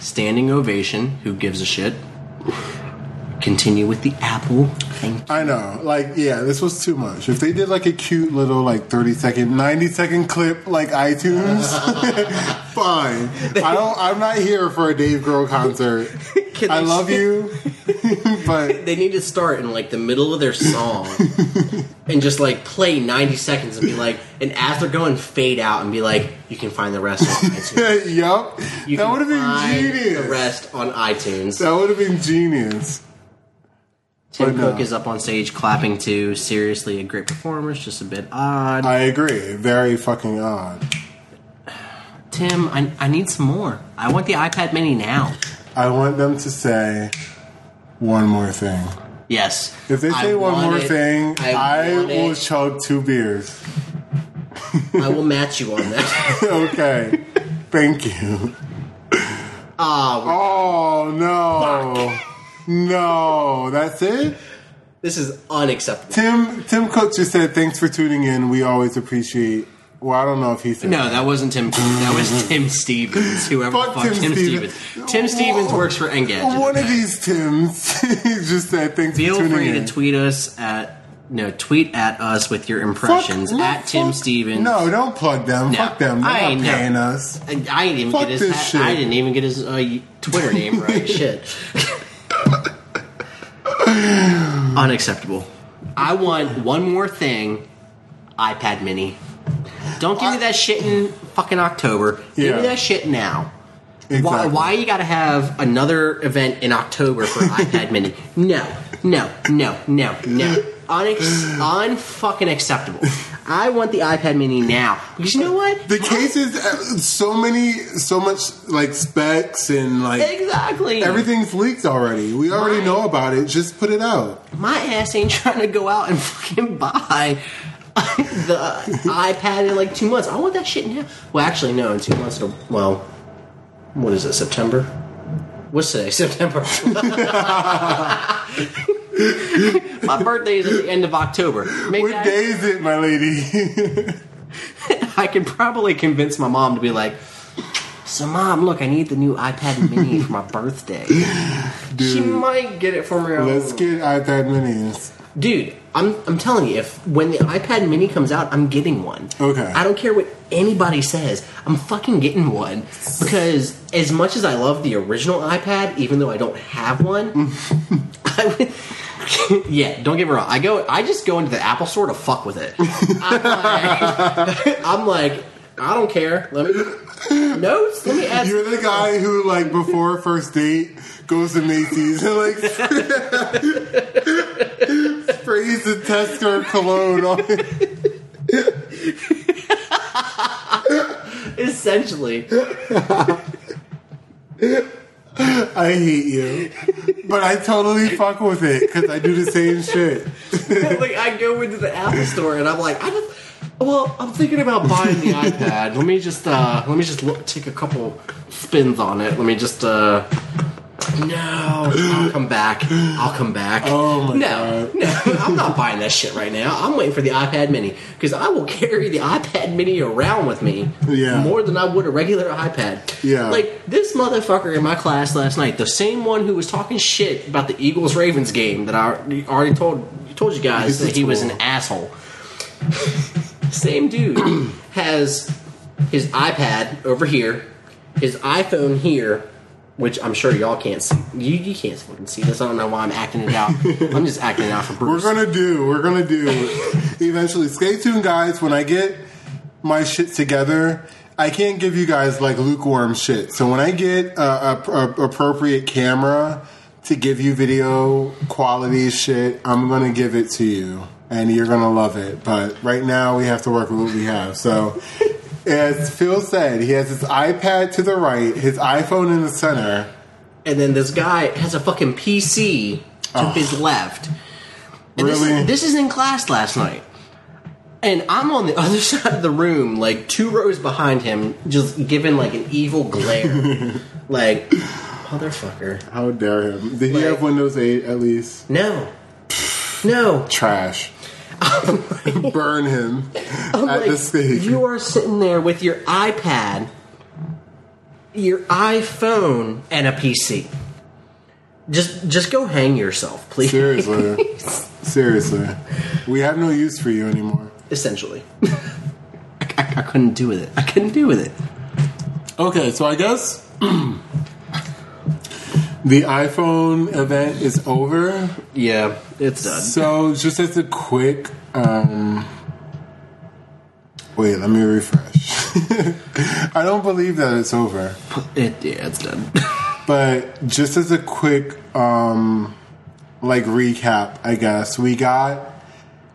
Standing ovation. Who gives a shit? Continue with the Apple. Thank
I know. Like, yeah, this was too much. If they did like a cute little like 30 second, 90 second clip like iTunes, fine. I don't I'm not here for a Dave Grohl concert. I love you, but
They need to start in like the middle of their song and just like play 90 seconds and be like, and as they're going, fade out and be like, you can find the rest on iTunes.
yup.
You
That would have been genius.
The rest on iTunes.
That would have been genius.
Tim. Cook is up on stage clapping to seriously a great performance, just a bit odd.
I agree. Very fucking odd.
Tim, I, I need some more. I want the iPad Mini now.
I want them to say one more thing.
Yes.
If they
I
say one
want
more
it.
thing,
I,
I,
want
will
it.
chug two beers.
I will match you on that.
okay. Thank you.
Ah,
Oh no. No, that's it?
this is unacceptable.
Tim Tim Cook just said thanks for tuning in. We always appreciate well, I don't know if he said
No, that wasn't Tim Cook. That was Tim Stevens. Whoever
Fuck
fuck
Tim
Tim,
Stevens.
Stevens. Tim Stevens works for Engadget.
One of these Tims just said thanks
Feel
for tuning in."
Feel free to tweet us at no tweet at us with your impressions
no,
at Tim Stevens.
No, don't plug them.
No,
Fuck them. They're
I
not
ain't
paying
know.
us.
I, I didn't even
Fuck
get his.
this shit.
I didn't even get his uh, Twitter name right. Shit. Unacceptable. I want one more thing. iPad Mini. Don't give me that shit in fucking October. Give
Yeah.
me that shit now. Why,
Exactly.
why you got to have another event in October for iPad Mini? No, no, no, no, no. Unex- unfucking acceptable. I want the iPad Mini now because you know what?
The case is uh, so many, so much like specs and like
exactly
everything's leaked already. We already
Right.
know about it. Just put it out.
My ass ain't trying to go out and fucking buy the iPad in like two months. I want that shit now. Well, actually, no. In two months, it'll, well, what is it? September. What's today? September. My birthday is at the end of October. Make
What
that-
day is it, my lady?
I can probably convince my mom to be like, "So, mom, look, I need the new iPad Mini for my birthday." She might get it for me.
let's get iPad minis.
Dude, I'm I'm telling you, if when the iPad Mini comes out, I'm getting one.
Okay.
I don't care what anybody says. I'm fucking getting one because as much as I love the original iPad, even though I don't have one, I would. yeah, don't get me wrong. I go. I just go into the Apple store to fuck with it. I'm like, I'm like I don't care. Let me notes. Let me add.
You're the guy who, like, before first date, goes to Macy's and like sprays the tester cologne on it.
essentially.
I hate you, but I totally fuck with it because I do the same shit.
like I go into the Apple store and I'm like, I just, well, I'm thinking about buying the iPad. Let me just, uh, let me just look, take a couple spins on it. Let me just, uh, no, I'll come back. I'll come back.
Oh my
no,
God.
no, I'm not buying that shit right now. I'm waiting for the iPad Mini because I will carry the iPad Mini around with me
Yeah.
more than I would a regular iPad.
Yeah.
like this motherfucker in my class last night, the same one who was talking shit about the Eagles Ravens game that I already told told you guys that he was an asshole. Same dude has his iPad over here, his iPhone here, which I'm sure y'all can't see. You, you can't fucking see this. I don't know why I'm acting it out. I'm just acting it out for Bruce.
We're gonna do. We're gonna do. eventually, stay tuned, guys. When I get my shit together, I can't give you guys like lukewarm shit. So when I get a, a, a appropriate camera to give you video quality shit, I'm gonna give it to you, and you're gonna love it. But right now, we have to work with what we have. So. As Phil said, he has his iPad to the right, his iPhone in the center.
and then this guy has a fucking PC to oh. his left. And this-
Really?
This, is in class last night. And I'm on the other side of the room, like two rows behind him, just giving like an evil glare. like, motherfucker.
How dare him? Did he have Windows 8 at least?
No. No.
Trash. Burn him
I'm
at
like,
the stake.
You are sitting there with your iPad, your iPhone, and a PC. Just just go hang yourself, please.
Seriously. Seriously. We have no use for you anymore.
Essentially. I, I, I couldn't do with it. I couldn't do with it.
Okay, so I guess the iPhone event is over.
Yeah, it's done.
So just as a quick um Wait, let me refresh. I don't believe that it's over.
It, yeah, it's done.
But just as a quick um like recap, I guess, we got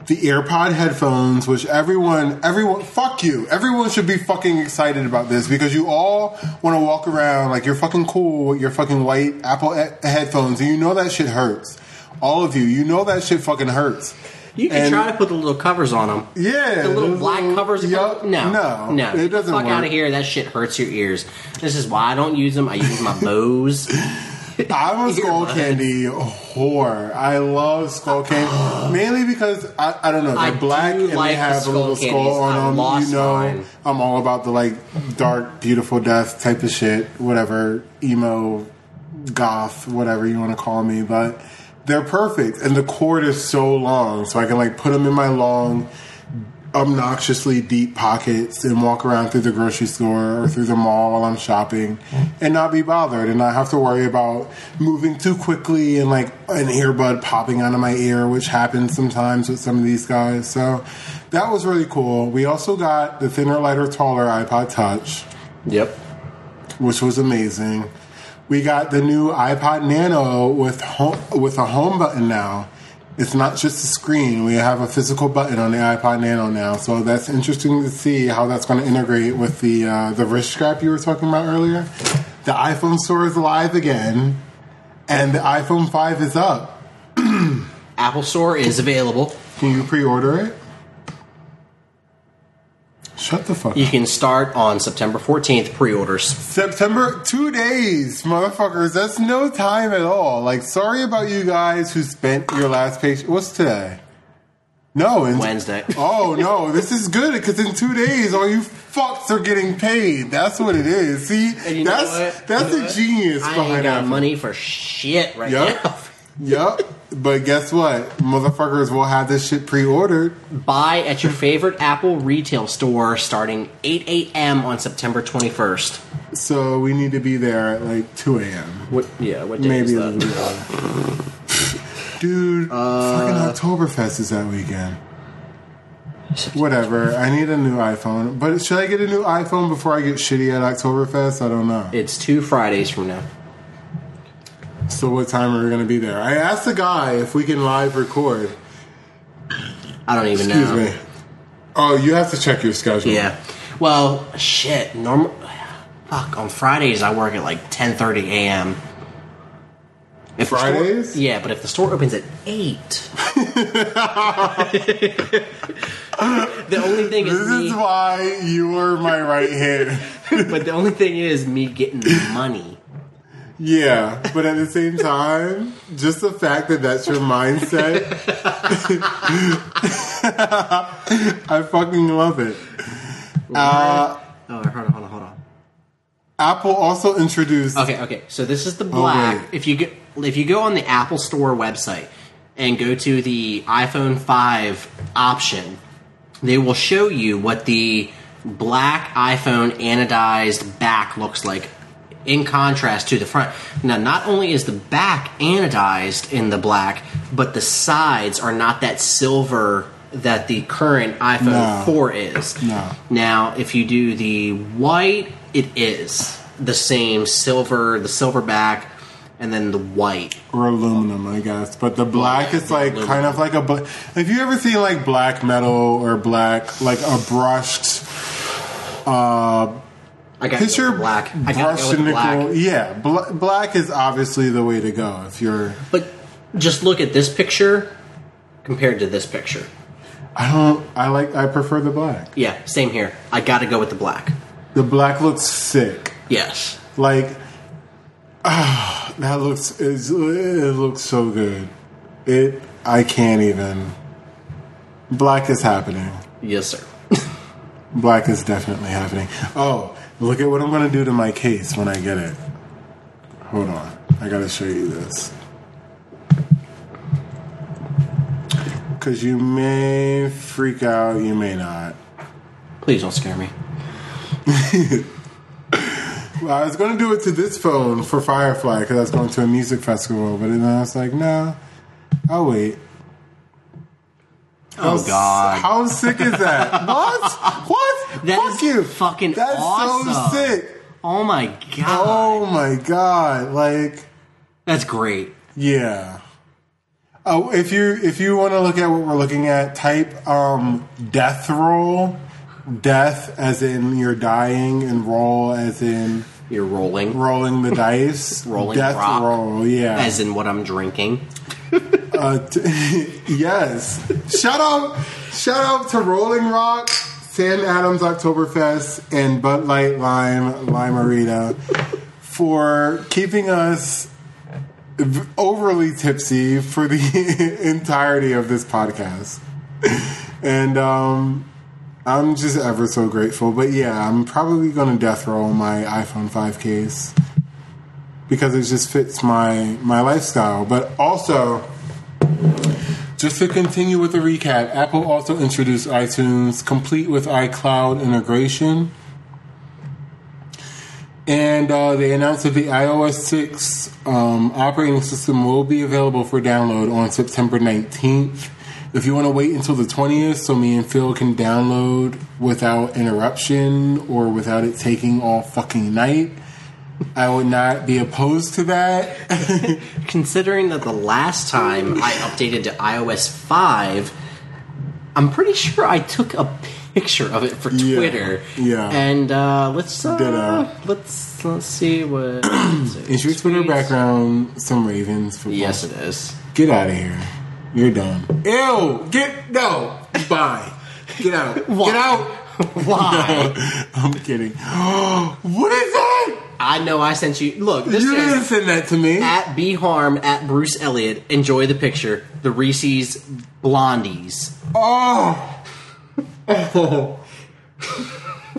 the EarPod headphones, which everyone everyone fuck you. Everyone should be fucking excited about this because you all want to walk around like you're fucking cool with your fucking white Apple he- headphones and you know that shit hurts. All of you, you know that shit fucking hurts.
You can
And-
try to put the little covers on them.
Yeah,
The little black
little-
covers.
Yup.
No,
no,
no.
It doesn't
Fuck
work.
out of here. That shit hurts your ears. This is why I don't use them. I use my Bose.
I'm a skull
Earbuds.
candy whore. I love Skullcandy mainly because I, I don't know they're
I
black
do
and
like
they
the
have a little
skull
skull
candies. I
on them.
lost
You know,
mine.
I'm all about the like dark, beautiful death type of shit. Whatever emo, goth, whatever you want to call me, but they're perfect. And the cord is so long, so I can like put them in my long obnoxiously deep pockets and walk around through the grocery store or through the mall while I'm shopping and not be bothered and not have to worry about moving too quickly and like an earbud popping out of my ear, which happens sometimes with some of these guys. So that was really cool. We also got the thinner, lighter, taller iPod Touch
Yep.
which was amazing. We got the new iPod Nano with home, with a home button now. It's not just a screen. We have a physical button on the iPod Nano now, so that's interesting to see how that's going to integrate with the uh, the wrist strap you were talking about earlier. The iPhone store is live again, and the iPhone Five is up.
Apple Store is available.
Can you pre-order it? Shut the fuck
You
up.
can start on September 14th pre-orders.
September, two days, motherfuckers. That's no time at all. Like, sorry about you guys who spent your last page. What's today? No, in,
Wednesday.
Oh no, this is good because in two days, all you fucks are getting paid. That's what it is. See,
And you know
that's that's the genius
I
behind
ain't got
Apple.
money for shit right
Yup,
now.
yup. But guess what? Motherfuckers will have this shit pre-ordered.
Buy at your favorite Apple retail store starting 8 a.m. on September 21st.
So we need to be there at like two a.m.
What? Yeah. What day
Maybe
is that?
little bit early. Dude,
Uh,
fucking Oktoberfest is that weekend. Whatever. I need a new iPhone. But should I get a new iPhone before I get shitty at Oktoberfest? I don't know.
It's two Fridays from now.
So what time are we going to be there? I asked the guy if we can live record.
I don't even
Excuse
know.
me. Oh, you have to check your schedule.
Yeah. Well, shit. Normal. Fuck. On Fridays, I work at like 10:30 a.m. If the store-
Fridays?
yeah, but if the store opens at eight, the only thing is
This
me.
is why you are my right hand.
but the only thing is me getting the money.
Yeah, but at the same time, just the fact that that's your mindset, I fucking love it. Uh,
Oh, hold on, hold on, hold on.
Apple also introduced.
Okay, okay. So this is the black.
wait.
if you go, if you go on the Apple Store website and go to the iPhone 5 option, they will show you what the black iPhone anodized back looks like in contrast to the front. Now, not only is the back anodized in the black, but the sides are not that silver that the current iPhone
No.
4 is.
No.
Now, if you do the white, it is the same silver, the silver back, and then the white.
or aluminum, I guess. But the black is like kind of like a. If you ever see like black metal or black, like a brushed, uh,
I got
picture
black. I got
brushed
go black.
Yeah, bla- black is obviously the way to go if you're.
But just look at this picture compared to this picture.
I don't. I like. I prefer the black.
Yeah, same here. I got to go with the black.
The black looks sick.
Yes.
Like, ah, that looks. It looks so good. It. I can't even. Black is happening.
Yes, sir.
Black is definitely happening. Oh, look at what I'm to do to my case when I get it. Hold on. I got to show you this. Because you may freak out, you may not.
Please don't scare me.
Well, I was to do it to this phone for Firefly because I was going to a music festival, but then I was like, no, I'll wait.
Oh
How-
God.
How sick is that? what? What?
That
Fuck you.
fucking
That's
awesome.
so sick.
Oh my god.
Oh my god! Like,
That's great.
yeah. Oh, if you if you want to look at what we're looking at, type um, death roll. Death as in you're dying, and roll as in
You're rolling.
rolling the dice.
Rolling
death
rock.
roll. Yeah.
As in what I'm drinking.
Uh, t- yes. shout out, shout out to Rolling Rock, Sam Adams Oktoberfest, and Bud Light Lime Lime-A-Rita for keeping us overly tipsy for the entirety of this podcast. And um, I'm just ever so grateful. But yeah, I'm probably going to death roll my iPhone 5 case because it just fits my my lifestyle. But also, just to continue with the recap, Apple also introduced iTunes complete with iCloud integration. And uh, they announced that the iOS 6 um, operating system will be available for download on September 19th. If you want to wait until the 20th so me and Phil can download without interruption or without it taking all fucking night, I would not be opposed to that.
Considering that the last time I updated to iOS 5, I'm pretty sure I took a picture of it for Twitter.
yeah.
And uh, let's uh, let's let's see what
Is your Twitter background some Ravens football?
Yes, it is.
Get out of here. You're done. Ew! Get no. Bye. Get out. Get out.
Why?
I'm kidding. what is that?
I know I sent you. Look, this
you didn't
is
send that to me.
at B Harm at Bruce Elliott. Enjoy the picture. The Reese's Blondies.
Oh. Oh.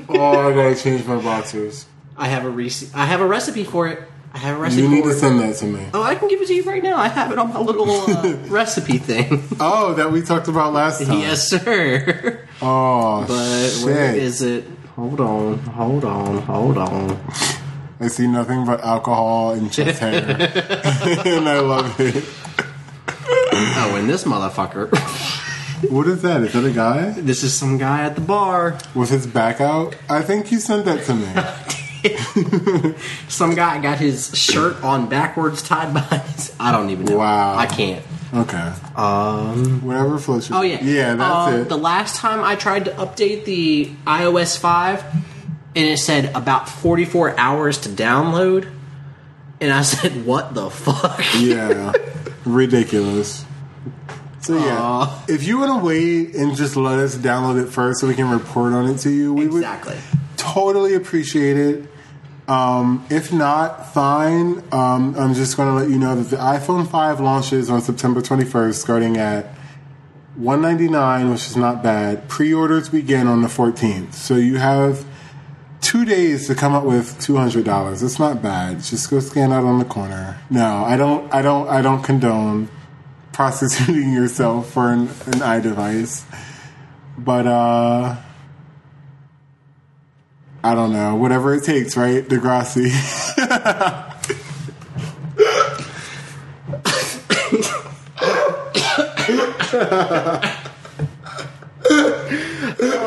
oh, I gotta change my boxers.
I have a Reese. I have a recipe for it. I have a recipe
You need
for
to
it.
send that to me.
Oh, I can give it to you right now. I have it on my little uh, recipe thing.
Oh, that we talked about last time.
yes, sir.
Oh,
But
shit.
where is it? Hold on, hold on, hold on.
I see nothing but alcohol and chest hair, and I love it.
Oh, and this motherfucker.
What is that? Is that a guy
this is some guy at the bar.
with his back out? I think you sent that to me.
Some guy got his shirt on backwards, tied behind. His, I don't even know.
Wow.
I can't.
Okay. Um. Whatever floats your.
Oh yeah,
Yeah, that's
Uh,
it.
The last time I tried to update the iOS five, and it said about forty four hours to download, and I said, "What the fuck?"
yeah. Ridiculous. So yeah, if you want to wait and just let us download it first so we can report on it to you, we
Exactly.
would totally appreciate it. Um, if not, fine. Um, I'm just going to let you know that the iPhone 5 launches on September 21st, starting at 199, which is not bad. Pre-orders begin on the 14th, so you have two days to come up with two hundred dollars. It's not bad. Just go scan out on the corner. No, I don't. I don't. I don't condone prostituting yourself for an, an device. But uh, I don't know. Whatever it takes, right, Degrassi.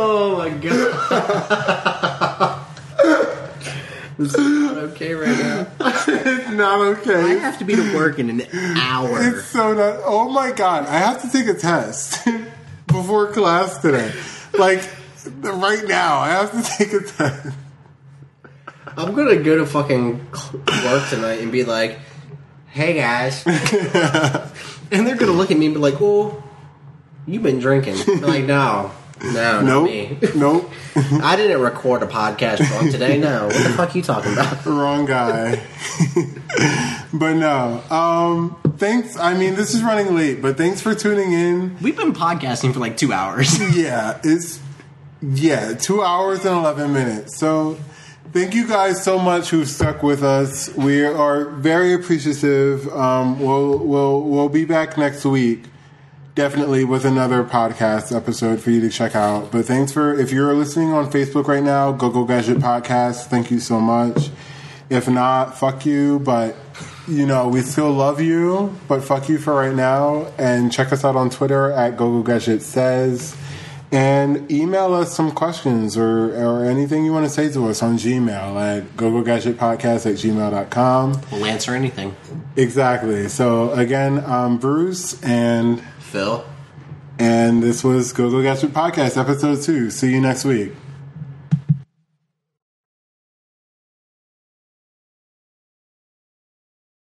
Oh my god. this is not okay right now.
it's not okay.
I
okay.
have to be to work in an hour.
It's so not. Oh my god! I have to take a test before class today. Like right now, I have to take a test.
I'm gonna go to fucking work tonight and be like, "Hey guys," and they're gonna look at me and be like, "Oh, you've been drinking?" I'm like, no, no, not
Nope.
me.
Nope.
I didn't record a podcast drunk today. No, what the fuck are you talking about?
Wrong guy. but no. Um, thanks. I mean, this is running late, but thanks for tuning in.
We've been podcasting for like two hours.
Yeah, it's yeah, two hours and eleven minutes. So thank you guys so much who stuck with us. We are very appreciative. Um, we'll we'll we'll be back next week. Definitely with another podcast episode for you to check out. But thanks for if you're listening on Facebook right now, Go Go Gadget Podcast. Thank you so much. If not, fuck you. But you know we still love you. But fuck you for right now. And check us out on Twitter at Go Go Gadget Says. And email us some questions or, or anything you want to say to us on Gmail at gogogadgetpodcast at gmail.com.
We'll answer anything.
Exactly. So again, I'm Bruce and
Phil.
and this was Go Go Gadget Podcast episode two. See you next week.